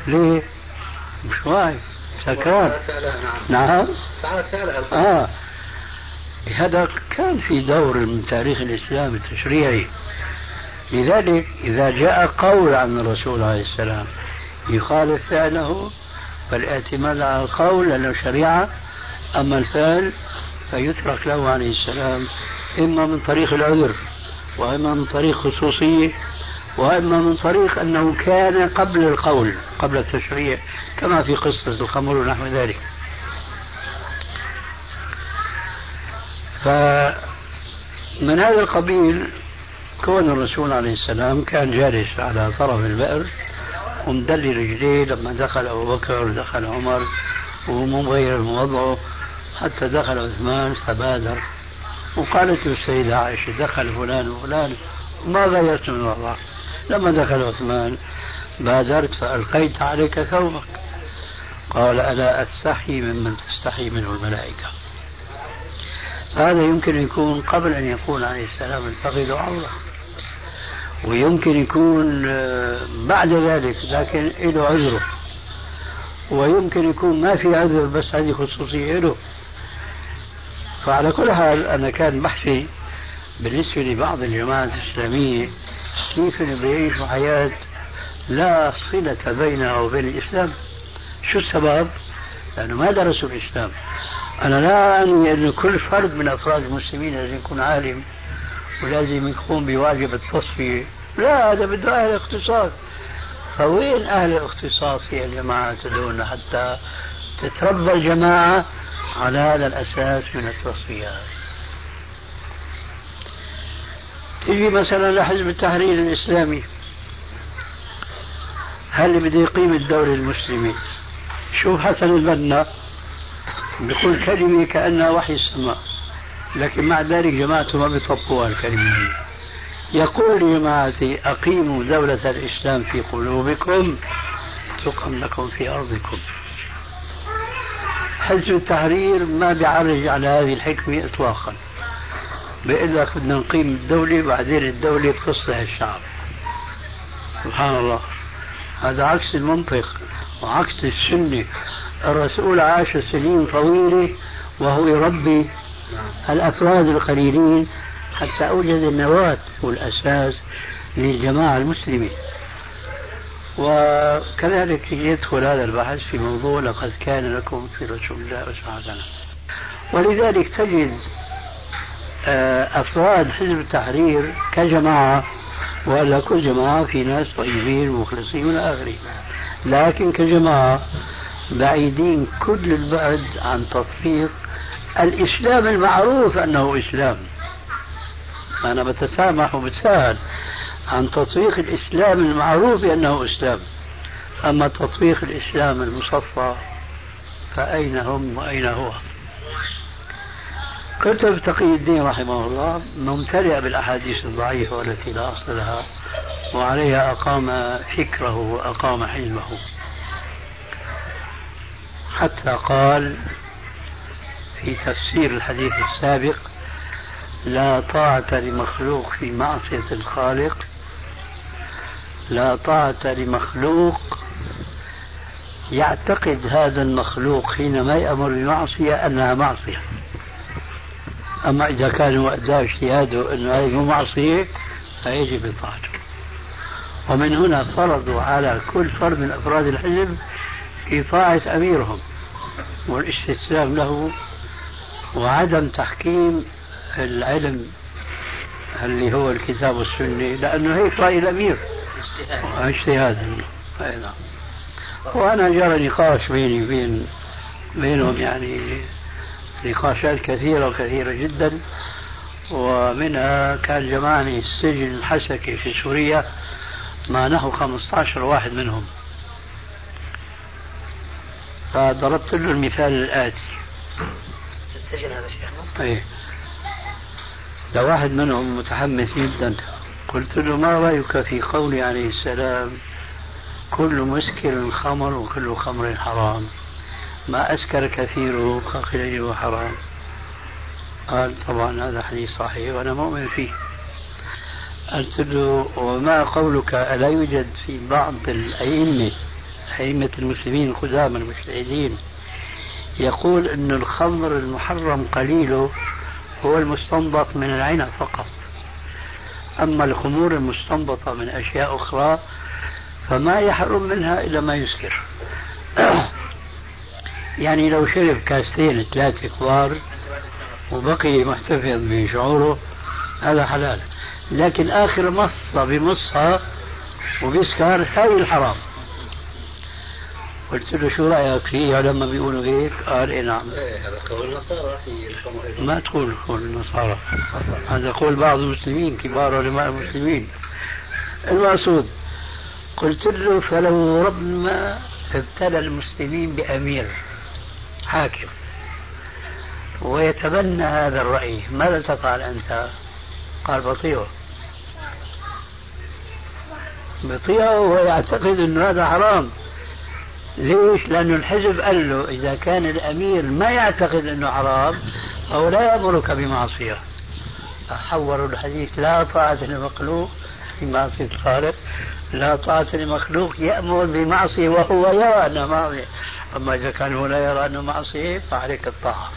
ليه؟ مش واعي. سكران. نعم. آه. هذا كان في دور من تاريخ الإسلام التشريعي. لذلك إذا جاء قول عن الرسول عليه السلام يخالف فعله فالاعتماد على القول لأنه شريعة أما الفعل فيترك له عليه السلام إما من طريق العذر وإما من طريق خصوصية وإما من طريق أنه كان قبل القول قبل التشريع كما في قصة الخمر ونحو ذلك. فمن هذا القبيل كون الرسول عليه السلام كان جالس على طرف البئر ومدلي رجليه لما دخل أبو بكر ودخل عمر ومغير من وضعه حتى دخل عثمان فبادر وقالت السيدة عائشة دخل فلان وفلان ما غيرت من وضعه. لما دخل عثمان بادرت فألقيت عليك ثوبك. قال ألا أستحي ممن تستحي منه الملائكة. هذا يمكن يكون قبل أن يكون عليه السلام الفقد عورة ويمكن يكون آه، بعد ذلك لكن له عذره. ويمكن يكون ما في عذر بس هذه خصوصية له فعلى كل حال أنا كان بحثي بالنسبة لبعض الجماعات الإسلامية كيف بيعيشوا حياة لا صلة بينها وبين الإسلام؟ شو السبب؟ لأنه ما درسوا الإسلام. أنا لا أعني أن كل فرد من أفراد المسلمين لازم يكون عالم ولازم يقوم بواجب التصفية. لا هذا بده أهل اختصاص فوين أهل الاختصاص في الجماعات هذول حتى تتربى الجماعة على هذا الأساس من التصفيات؟ تيجي مثلا لحزب التحرير الإسلامي. هل بده يقيم الدولة المسلمة؟ شوف حسن البنا بيقول كلمة كأنها وحي السماء. لكن مع ذلك جماعته ما بيطبقوها الكلمة هي. يقول لجماعتي أقيموا دولة الإسلام في قلوبكم تقم لكم في أرضكم. حزب التحرير ما بيعرج على هذه الحكمة إطلاقا. بيقول لك بدنا نقيم الدولة بعدين الدولة بتصلح الشعب. سبحان الله. هذا عكس المنطق وعكس السنة. الرسول عاش سنين طويلة وهو يربي الأفراد القليلين حتى أوجد النواة والأساس للجماعة المسلمة وكذلك يدخل هذا البحث في موضوع لقد كان لكم في رسول الله أسوة حسنة. ولذلك تجد آه، أفراد حزب التحرير كجماعة ولا كل جماعة في ناس طيبين مخلصين إلى آخره لكن كجماعة بعيدين كل البعد عن تطبيق الإسلام المعروف أنه إسلام. أنا بتسامح وبتساهل عن تطبيق الإسلام المعروف بأنه إسلام. أما تطبيق الإسلام المصفى فأين هم وأين هو؟ كتب تقي الدين رحمه الله ممتلئة بالأحاديث الضعيفة والتي لا أصل لها وعليها أقام فكره وأقام حلمه. حتى قال في تفسير الحديث السابق لا طاعة لمخلوق في معصية الخالق. لا طاعة لمخلوق يعتقد هذا المخلوق حينما يأمر بمعصية أنها معصية. أما إذا كان وقتها اجتهاده أن هذه معصية فيجب طاعته ومن هنا فرضوا على كل فرد من أفراد الحزب إطاعة أميرهم والإستسلام له وعدم تحكيم العلم اللي هو الكتاب والسنة لأنه هيك رأي الأمير. اجتهاد. نعم. وأنا جرى نقاش بيني وبين بينهم يعني نقاشات كثيرة وكثيرة جدا ومنها كان جمعني السجن الحسكي في سوريا مع نحو 15 واحد منهم. فضربت له المثال الآتي. السجن هذا شيخنا؟ إيه لو واحد منهم متحمس جدا قلت له ما رأيك في قول عليه السلام كل مسكر خمر وكل خمر حرام ما أسكر كثيره فقليله حرام قال طبعا هذا حديث صحيح وأنا مؤمن فيه. قلت له وما قولك ألا يوجد في بعض الأئمة أئمة المسلمين القدامى المجتهدين يقول أن الخمر المحرم قليله هو المستنبط من العنب فقط. أما الخمور المستنبطة من أشياء أخرى فما يحرم منها إلا ما يسكر. يعني لو شرب كاستين ثلاثة كبار وبقي محتفظ بشعوره هذا حلال. لكن آخر مصة بمصها وبيسكر هاي الحرام. قلت له شو رايك فيه لما بيقولوا هيك؟ قال اي نعم. إيه هذا قول النصارى في ما تقول قول النصارى هذا قول بعض المسلمين كبار علماء المسلمين. المقصود قلت له فلو ربما ابتلى المسلمين بأمير حاكم ويتبنى هذا الرأي ماذا تفعل أنت؟ قال بطيعه بطيعه ويعتقد إنه هذا حرام ليش؟ لأنه الحزب قال له إذا كان الأمير ما يعتقد أنه حرام أو لا يأمرك بمعصية. حوروا الحديث لا طاعة لمخلوق في معصية الخالق لا طاعة لمخلوق يأمر بمعصية وهو يرى أنه معصية. أما إذا كان هو لا يرى أنه معصية فعليك الطاعة.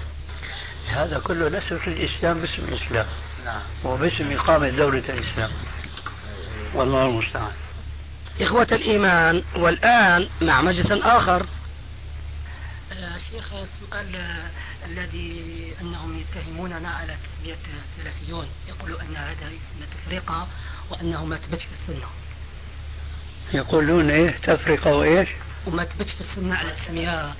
هذا كله نسب في الإسلام باسم الإسلام نعم. وباسم إقامة دولة الإسلام. والله المستعان. إخوة الإيمان والآن مع مجلس آخر. آه، شيخ السؤال آه، الذي أنهم يتهموننا على تسمية السلفيون. يقولوا أن هذا اسم تفرقة وأنه ما تبتش في السنة. يقولون إيه؟ تفرقة وإيش؟ وما تبتش في السنة على التسمية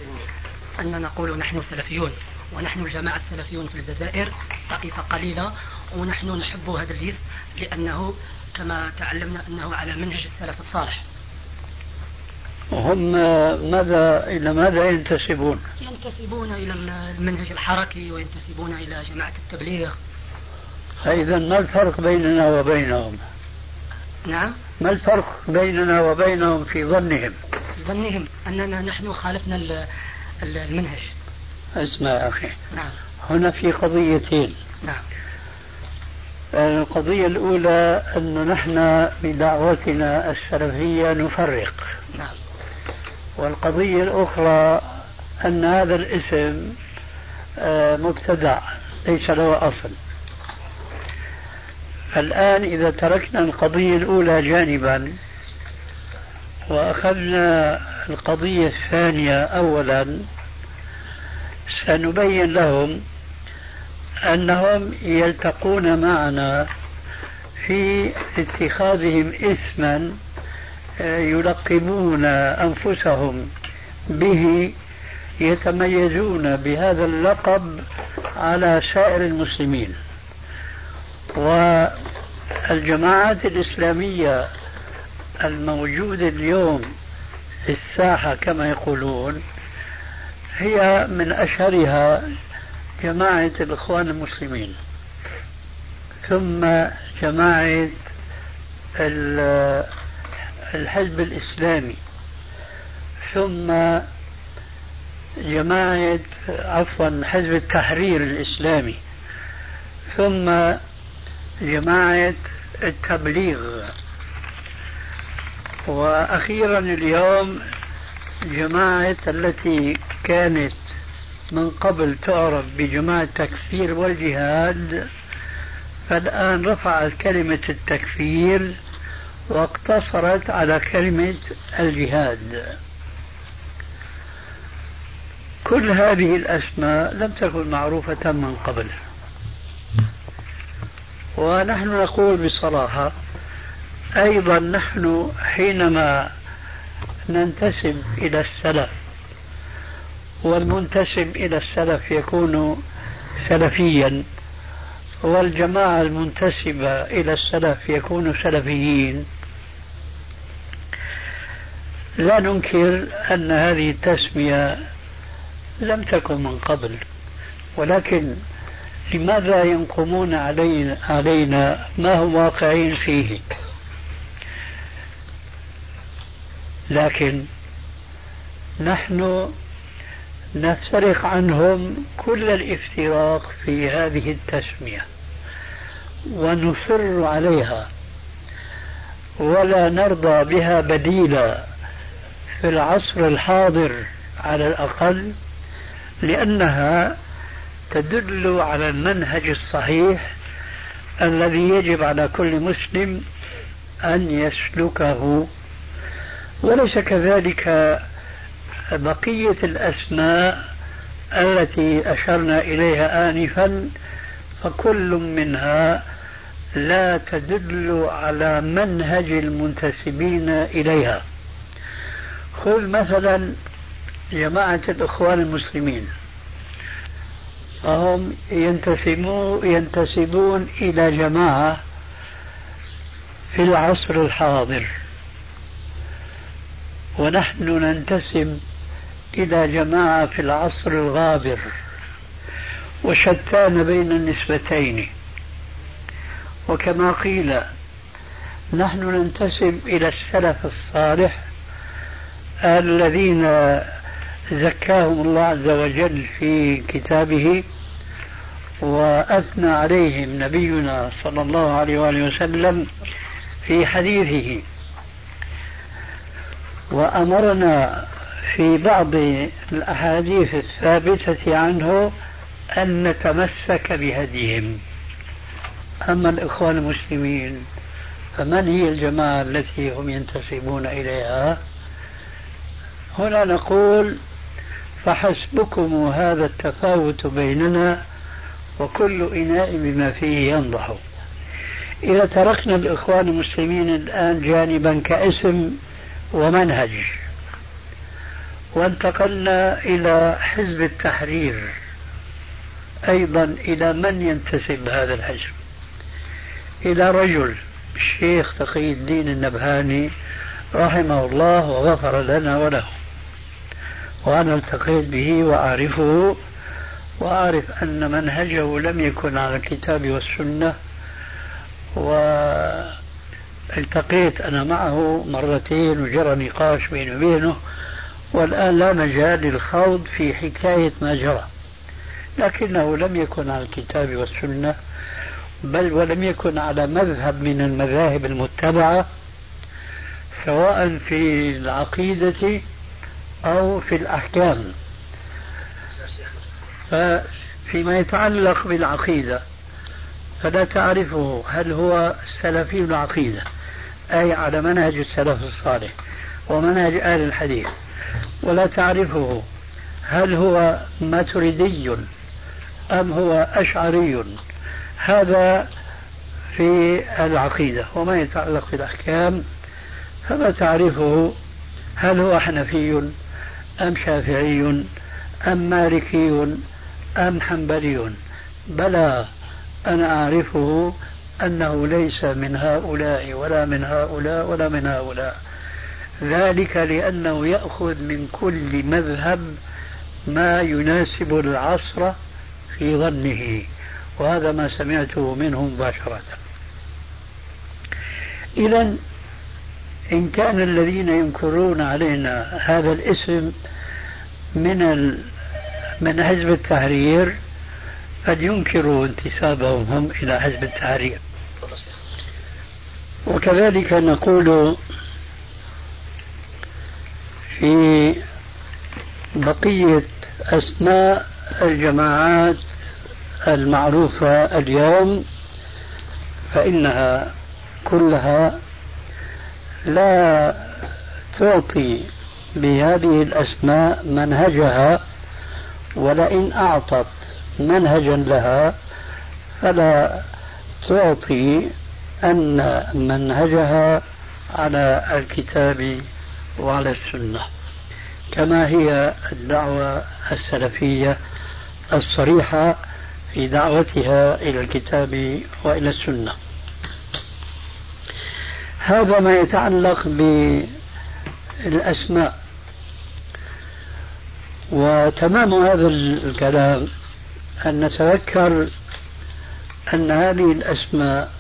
أن نقول نحن سلفيون. ونحن الجماعة السلفيون في الجزائر طائفة قليلة. ونحن نحب هذا الاسم لأنه كما تعلمنا أنه على منهج السلف الصالح. وهم ماذا إلى ماذا ينتسبون؟ ينتسبون إلى المنهج الحركي وينتسبون إلى جماعة التبليغ. إذا ما الفرق بيننا وبينهم؟ نعم. ما الفرق بيننا وبينهم في ظنهم؟ في ظنهم أننا نحن خالفنا المنهج. أسمع يا أخي. نعم. هنا في قضيتين. نعم. القضية الأولى أن نحن بدعوتنا السلفية نفرق نعم. والقضية الأخرى أن هذا الاسم آه، مبتدع ليس له أصل الآن إذا تركنا القضية الأولى جانبا وأخذنا القضية الثانية أولا سنبين لهم أنهم يلتقون معنا في اتخاذهم اسما آه، يلقبون أنفسهم به يتميزون بهذا اللقب على سائر المسلمين. والجماعات الإسلامية الموجودة اليوم في الساحة كما يقولون هي من أشهرها جماعة الإخوان المسلمين. ثم جماعة الحزب الإسلامي. ثم جماعة عفوا حزب التحرير الإسلامي. ثم جماعة التبليغ. وأخيرا اليوم جماعة التي كانت من قبل تعرف بجماعة التكفير والجهاد فالآن رفعت كلمة التكفير واقتصرت على كلمة الجهاد. كل هذه الأسماء لم تكن معروفة من قبل. ونحن نقول بصراحة أيضا نحن حينما ننتسب إلى السلف والمنتسب إلى السلف يكون سلفيا والجماعة المنتسبة إلى السلف يكون سلفيين. لا ننكر أن هذه التسمية لم تكن من قبل ولكن لماذا ينقمون علينا, علينا؟ ما هم واقعين فيه؟ لكن نحن نفترق عنهم كل الافتراق في هذه التسمية ونصر عليها ولا نرضى بها بديلا في العصر الحاضر على الأقل لأنها تدل على المنهج الصحيح الذي يجب على كل مسلم أن يسلكه. وليس كذلك بقية الأسماء التي أشرنا إليها آنفا فكل منها لا تدل على منهج المنتسبين إليها. خذ مثلا جماعة الإخوان المسلمين. فهم ينتسبون ينتسبون إلى جماعة في العصر الحاضر. ونحن ننتسب إلى جماعة في العصر الغابر وشتان بين النسبتين. وكما قيل نحن ننتسب إلى السلف الصالح الذين زكاهم الله عز وجل في كتابه وأثنى عليهم نبينا صلى الله عليه وآله وسلم في حديثه. وأمرنا في بعض الأحاديث الثابتة عنه أن نتمسك بهديهم. أما الإخوان المسلمين فمن هي الجماعة التي هم ينتسبون إليها؟ هنا نقول فحسبكم هذا التفاوت بيننا وكل إناء بما فيه ينضح. إذا تركنا الإخوان المسلمين الآن جانبا كاسم ومنهج وانتقلنا إلى حزب التحرير أيضا إلى من ينتسب هذا الحزب؟ إلى رجل الشيخ تقي الدين النبهاني رحمه الله وغفر لنا وله. وأنا التقيت به وأعرفه وأعرف أن منهجه لم يكن على الكتاب والسنة والتقيت أنا معه مرتين وجرى نقاش بيني وبينه. والآن لا مجال للخوض في حكاية ما جرى. لكنه لم يكن على الكتاب والسنة بل ولم يكن على مذهب من المذاهب المتبعة سواء في العقيدة أو في الأحكام. فيما يتعلق بالعقيدة فلا تعرفه هل هو سلفي العقيدة أي على منهج السلف الصالح ومنهج أهل الحديث. ولا تعرفه. هل هو ماتريدي أم هو أشعري؟ هذا في العقيدة وما يتعلق بالأحكام فما تعرفه هل هو حنفي أم شافعي أم مالكي أم حنبلي؟ بلى أنا أعرفه أنه ليس من هؤلاء ولا من هؤلاء ولا من هؤلاء. ذلك لأنه يأخذ من كل مذهب ما يناسب العصر في ظنه وهذا ما سمعته منه مباشرة. إذا إن كان الذين ينكرون علينا هذا الاسم من ال... من حزب التحرير فلينكروا انتسابهم هم إلى حزب التحرير. وكذلك نقول في بقية أسماء الجماعات المعروفة اليوم فإنها كلها لا تعطي بهذه الأسماء منهجها ولئن أعطت منهجا لها فلا تعطي أن منهجها على الكتاب وعلى السنة. كما هي الدعوة السلفية الصريحة في دعوتها إلى الكتاب وإلى السنة. هذا ما يتعلق بالأسماء. وتمام هذا الكلام أن نتذكر أن هذه الأسماء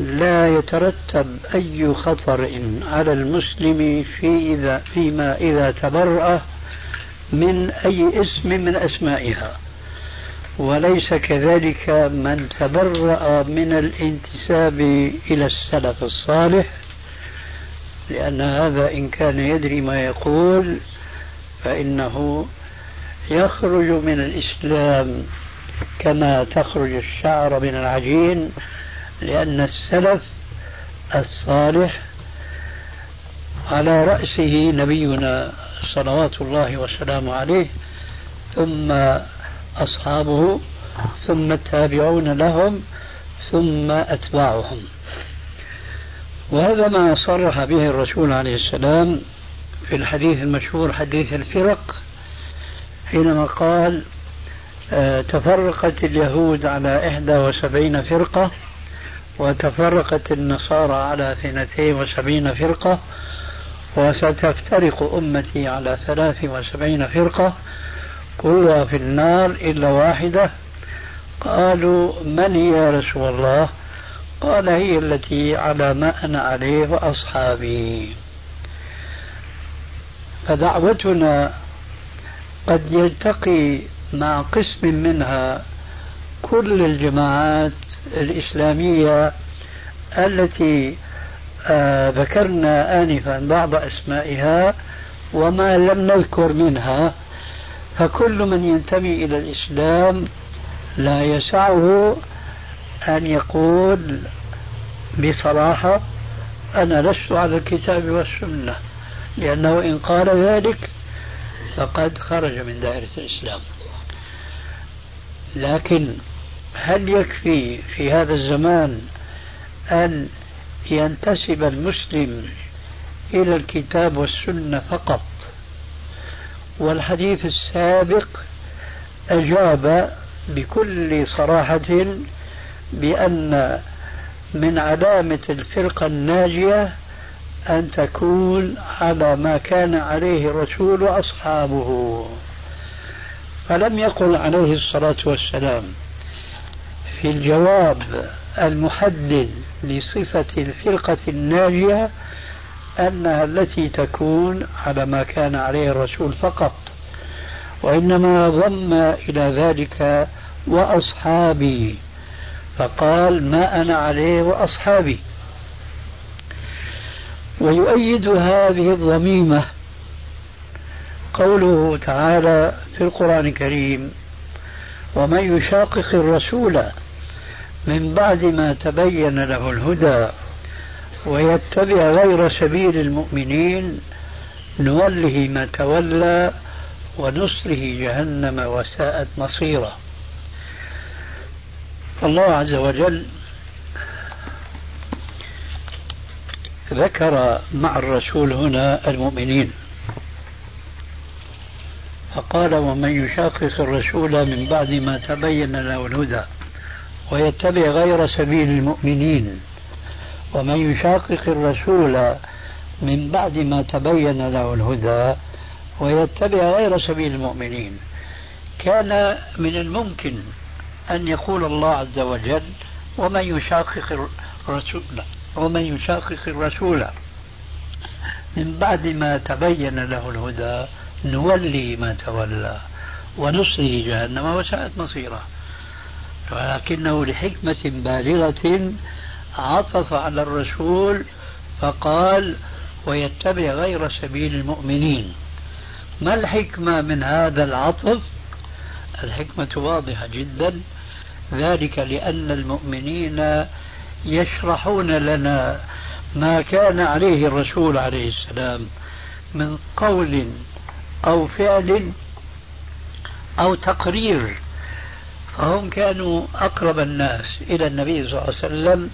لا يترتب أي خطر على المسلم في إذا فيما إذا تبرأ من أي اسم من أسمائها. وليس كذلك من تبرأ من الانتساب إلى السلف الصالح لأن هذا إن كان يدري ما يقول فإنه يخرج من الإسلام كما تخرج الشعر من العجين لأن السلف الصالح على رأسه نبينا صلوات الله وسلامه عليه ثم أصحابه ثم التابعون لهم ثم أتباعهم. وهذا ما صرح به الرسول عليه السلام في الحديث المشهور حديث الفرق حينما قال آه، تفرقت اليهود على إحدى وسبعين فرقة وتفرقت النصارى على اثنتين وسبعين فرقة وستفترق أمتي على ثلاث وسبعين فرقة. كلها في النار إلا واحدة. قالوا من هي يا رسول الله؟ قال هي التي على ما أنا عليه وأصحابي. فدعوتنا قد يلتقي مع قسم منها كل الجماعات الإسلامية التي آه ذكرنا آنفا بعض أسمائها وما لم نذكر منها فكل من ينتمي إلى الإسلام لا يسعه أن يقول بصراحة أنا لست على الكتاب والسنة لأنه إن قال ذلك فقد خرج من دائرة الإسلام. لكن هل يكفي في هذا الزمان أن ينتسب المسلم إلى الكتاب والسنة فقط؟ والحديث السابق أجاب بكل صراحة بأن من علامة الفرقة الناجية أن تكون على ما كان عليه الرسول وأصحابه. فلم يقل عليه الصلاة والسلام. في الجواب المحدد لصفة الفرقة الناجية أنها التي تكون على ما كان عليه الرسول فقط وإنما ضم إلى ذلك وأصحابي فقال ما أنا عليه وأصحابي. ويؤيد هذه الضميمة قوله تعالى في القرآن الكريم ومن يشاقق الرسول من بعد ما تبين له الهدى ويتبع غير سبيل المؤمنين نوله ما تولى ونصره جهنم وساءت مصيرا الله عز وجل ذكر مع الرسول هنا المؤمنين. فقال ومن يشاقق الرسول من بعد ما تبين له الهدى ويتبع غير سبيل المؤمنين. ومن يشاقق الرسول من بعد ما تبين له الهدى ويتبع غير سبيل المؤمنين. كان من الممكن أن يقول الله عز وجل ومن يشاقق الرسول ومن يشاقق الرسول من بعد ما تبين له الهدى نولي ما تولى ونصله جهنم وساءت مصيره. ولكنه لحكمة بالغة عطف على الرسول فقال ويتبع غير سبيل المؤمنين. ما الحكمة من هذا العطف؟ الحكمة واضحة جدا. ذلك لأن المؤمنين يشرحون لنا ما كان عليه الرسول عليه السلام من قول أو فعل أو تقرير. فهم كانوا أقرب الناس إلى النبي صلى الله عليه وسلم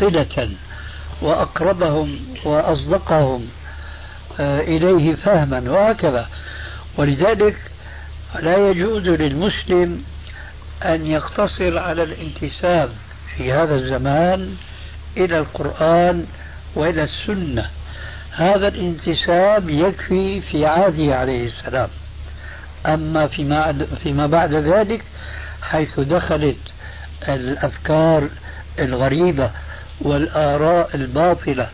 صلة وأقربهم وأصدقهم آه، إليه فهما وهكذا. ولذلك لا يجوز للمسلم أن يقتصر على الانتساب في هذا الزمان إلى القرآن وإلى السنة. هذا الانتساب يكفي في عهده عليه السلام. أما فيما, فيما بعد ذلك حيث دخلت الأفكار الغريبة والآراء الباطلة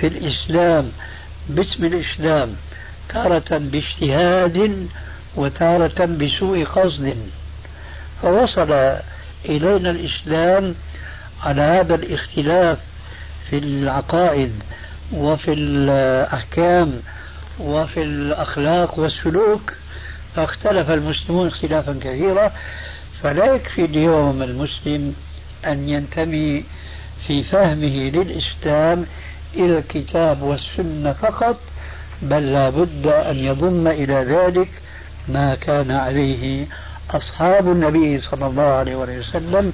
في الإسلام باسم الإسلام تارة باجتهاد وتارة بسوء قصد. فوصل إلينا الإسلام على هذا الاختلاف في العقائد وفي الأحكام وفي الأخلاق والسلوك فاختلف المسلمون اختلافا كثيرا. فلا يكفي اليوم المسلم أن ينتمي في فهمه للإسلام إلى الكتاب والسنة فقط بل لا بد أن يضم إلى ذلك ما كان عليه أصحاب النبي صلى الله عليه وسلم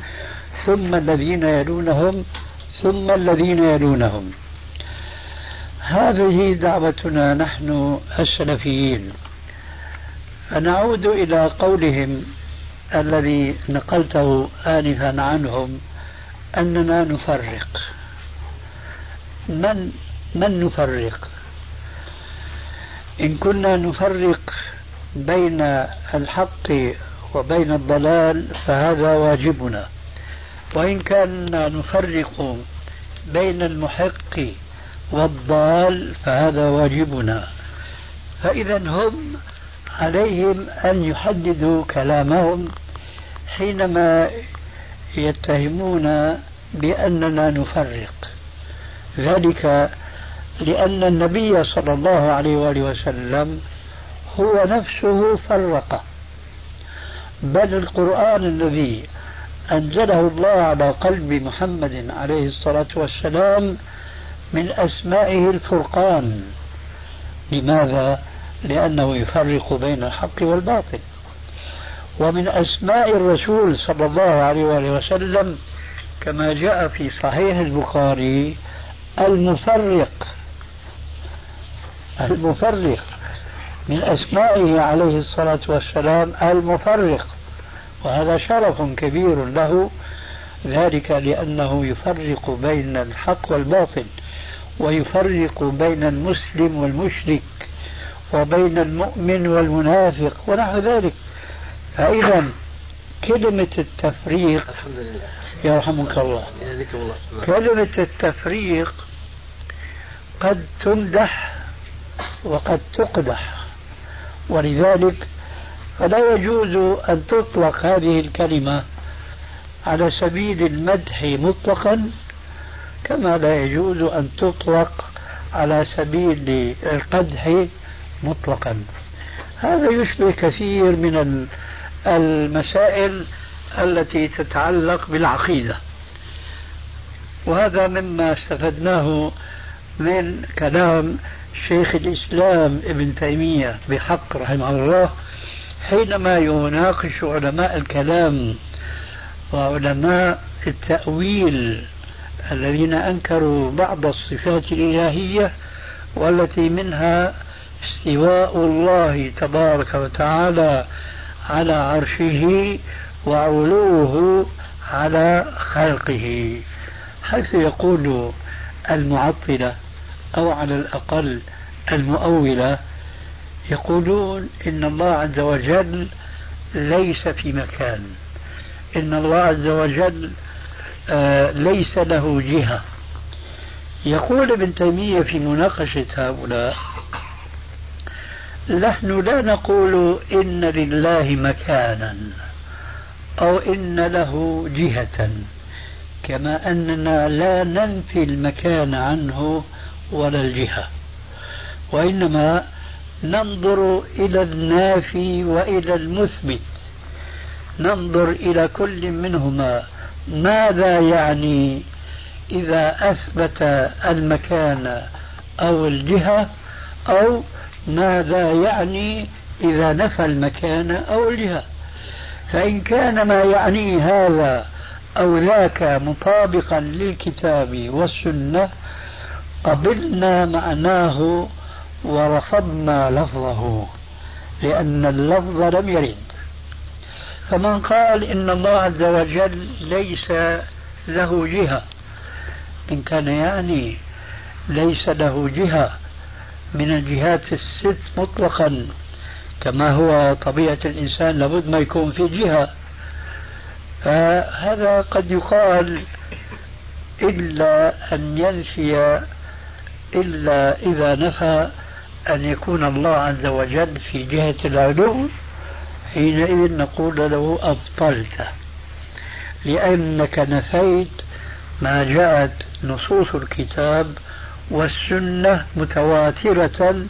ثم الذين يلونهم ثم الذين يلونهم. هذه دعوتنا نحن السلفيين. فنعود إلى قولهم الذي نقلته آنفا عنهم أننا نفرق. من من نفرق؟ إن كنا نفرق بين الحق وبين الضلال فهذا واجبنا. وإن كنا نفرق بين المحق والضال فهذا واجبنا. فإذا هم عليهم أن يحددوا كلامهم حينما يتهمون بأننا نفرق. ذلك لأن النبي صلى الله عليه وآله وسلم هو نفسه فرق. بل القرآن الذي أنزله الله على قلب محمد عليه الصلاة والسلام من أسمائه الفرقان. لماذا؟ لأنه يفرق بين الحق والباطل. ومن أسماء الرسول صلى الله عليه وآله وسلم كما جاء في صحيح البخاري المفرق. المفرق. من أسمائه عليه الصلاة والسلام المفرق. وهذا شرف كبير له. ذلك لأنه يفرق بين الحق والباطل ويفرق بين المسلم والمشرك. وبين المؤمن والمنافق ونحو ذلك. فإذا كلمة التفريق الحمد لله يرحمك الله. كلمة التفريق قد تمدح وقد تقدح. ولذلك فلا يجوز أن تطلق هذه الكلمة على سبيل المدح مطلقا كما لا يجوز أن تطلق على سبيل القدح مطلقا. هذا يشبه كثير من المسائل التي تتعلق بالعقيدة. وهذا مما استفدناه من كلام شيخ الإسلام ابن تيمية بحق رحمه الله حينما يناقش علماء الكلام وعلماء التأويل الذين أنكروا بعض الصفات الإلهية والتي منها استواء الله تبارك وتعالى على عرشه وعلوه على خلقه. حيث يقول المعطلة أو على الأقل المؤولة يقولون إن الله عز وجل ليس في مكان. إن الله عز وجل آه ليس له جهة. يقول ابن تيمية في مناقشة هؤلاء نحن لا نقول إن لله مكانا أو إن له جهة كما أننا لا ننفي المكان عنه ولا الجهة وإنما ننظر إلى النافي وإلى المثبت ننظر إلى كل منهما ماذا يعني إذا أثبت المكان أو الجهة أو ماذا يعني إذا نفى المكان أو الجهة؟ فإن كان ما يعني هذا أو ذاك مطابقا للكتاب والسنة قبلنا معناه ورفضنا لفظه لأن اللفظ لم يرد. فمن قال إن الله عز وجل ليس له جهة إن كان يعني ليس له جهة من الجهات الست مطلقا. كما هو طبيعة الإنسان لابد ما يكون في جهة. فهذا قد يقال إلا أن ينفي إلا إذا نفى أن يكون الله عز وجل في جهة العلو حينئذ نقول له أبطلت. لأنك نفيت ما جاءت نصوص الكتاب والسنة متواترة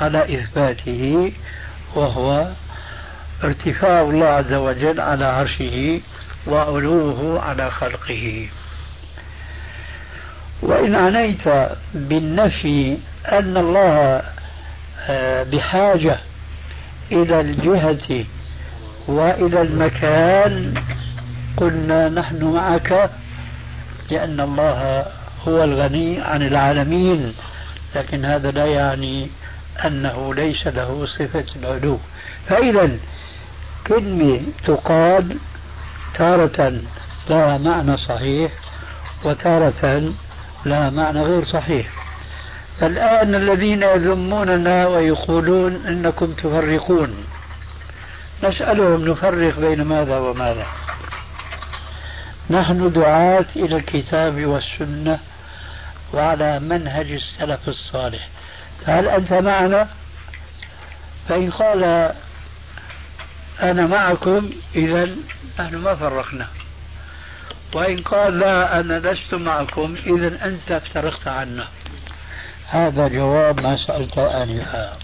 على إثباته وهو ارتفاع الله عز وجل على عرشه وعلوه على خلقه. وإن عنيت بالنفي أن الله آه، بحاجة إلى الجهة وإلى المكان قلنا نحن معك لأن الله هو الغني عن العالمين لكن هذا لا يعني أنه ليس له صفة العلو فإذا كلمة تقال تارة لها معنى صحيح وتارة لها معنى غير صحيح. الآن الذين يذموننا ويقولون إنكم تفرقون. نسألهم نفرق بين ماذا وماذا. نحن دعاة إلى الكتاب والسنة وعلى منهج السلف الصالح. هل أنت معنا؟ فإن قال أنا معكم إذا نحن ما فرقنا. وإن قال لا أنا لست معكم إذا أنت افترقت عنا. هذا جواب ما سألت آنفا.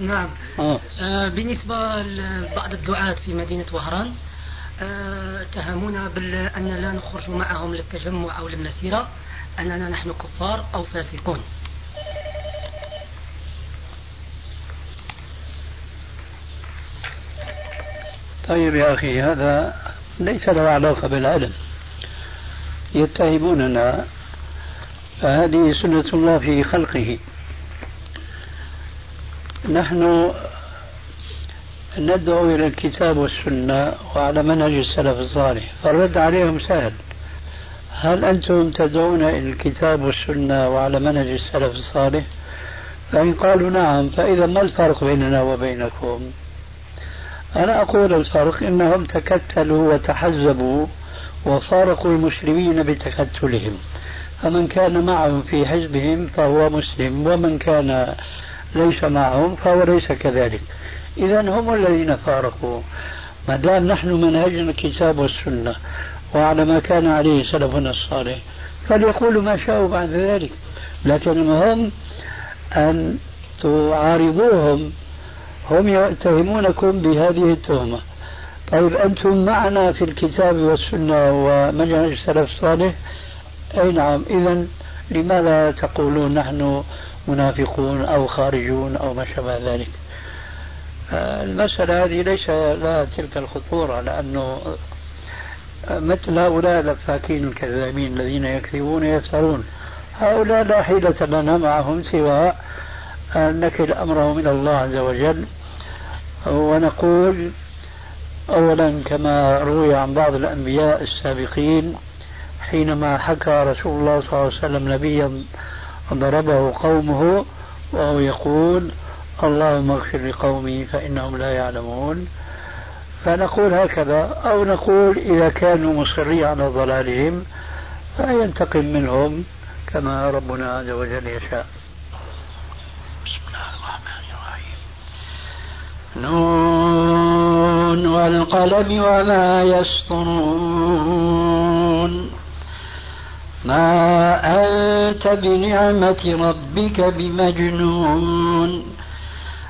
نعم. آه. آه بالنسبة لبعض الدعاة في مدينة وهران آه اتهمونا بأن لا نخرج معهم للتجمع أو للمسيرة. أننا نحن كفار أو فاسقون. طيب يا أخي هذا ليس له علاقة بالعلم. يتهموننا فهذه سنة الله في خلقه. نحن ندعو إلى الكتاب والسنة وعلى منهج السلف الصالح. فالرد عليهم سهل. هل أنتم تدعون إلى الكتاب والسنة وعلى منهج السلف الصالح؟ فإن قالوا نعم فإذا ما الفرق بيننا وبينكم؟ أنا أقول الفرق إنهم تكتلوا وتحزبوا وفارقوا المسلمين بتكتلهم. فمن كان معهم في حزبهم فهو مسلم ومن كان ليس معهم فهو ليس كذلك. إذا هم الذين فارقوا. ما دام نحن منهجنا الكتاب والسنة وعلى ما كان عليه سلفنا الصالح. فليقولوا ما شاءوا بعد ذلك. لكن المهم أن تعارضوهم. هم يتهمونكم بهذه التهمة. طيب أنتم معنا في الكتاب والسنة ومنهج السلف الصالح؟ أي نعم. إذا لماذا تقولون نحن منافقون أو خارجون أو ما شابه ذلك؟ المسألة هذه ليس لها تلك الخطورة لأنه مثل هؤلاء الأفاكين الكذابين الذين يكذبون ويفترون. هؤلاء لا حيلة لنا معهم سوى أن نكل أمرهم إلى الله عز وجل. ونقول أولا كما روي عن بعض الأنبياء السابقين حينما حكى رسول الله صلى الله عليه وسلم نبيا ضربه قومه وهو يقول اللهم اغفر لقومي فإنهم لا يعلمون. فنقول هكذا أو نقول إذا كانوا مصرين على ضلالهم فينتقم منهم كما ربنا عز وجل يشاء. بسم الله الرحمن الرحيم نون والقلم وما يسطرون. ما أنت بنعمة ربك بمجنون.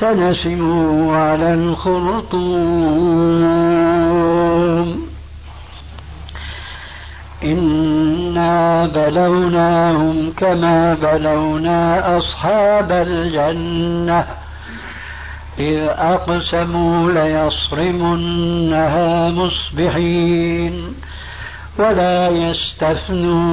سنسمه على الخرطوم. إنا بلوناهم كما بلونا أصحاب الجنة. إذ أقسموا ليصرمنها مصبحين ولا يستثنون.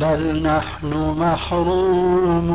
بل نحن محرومون.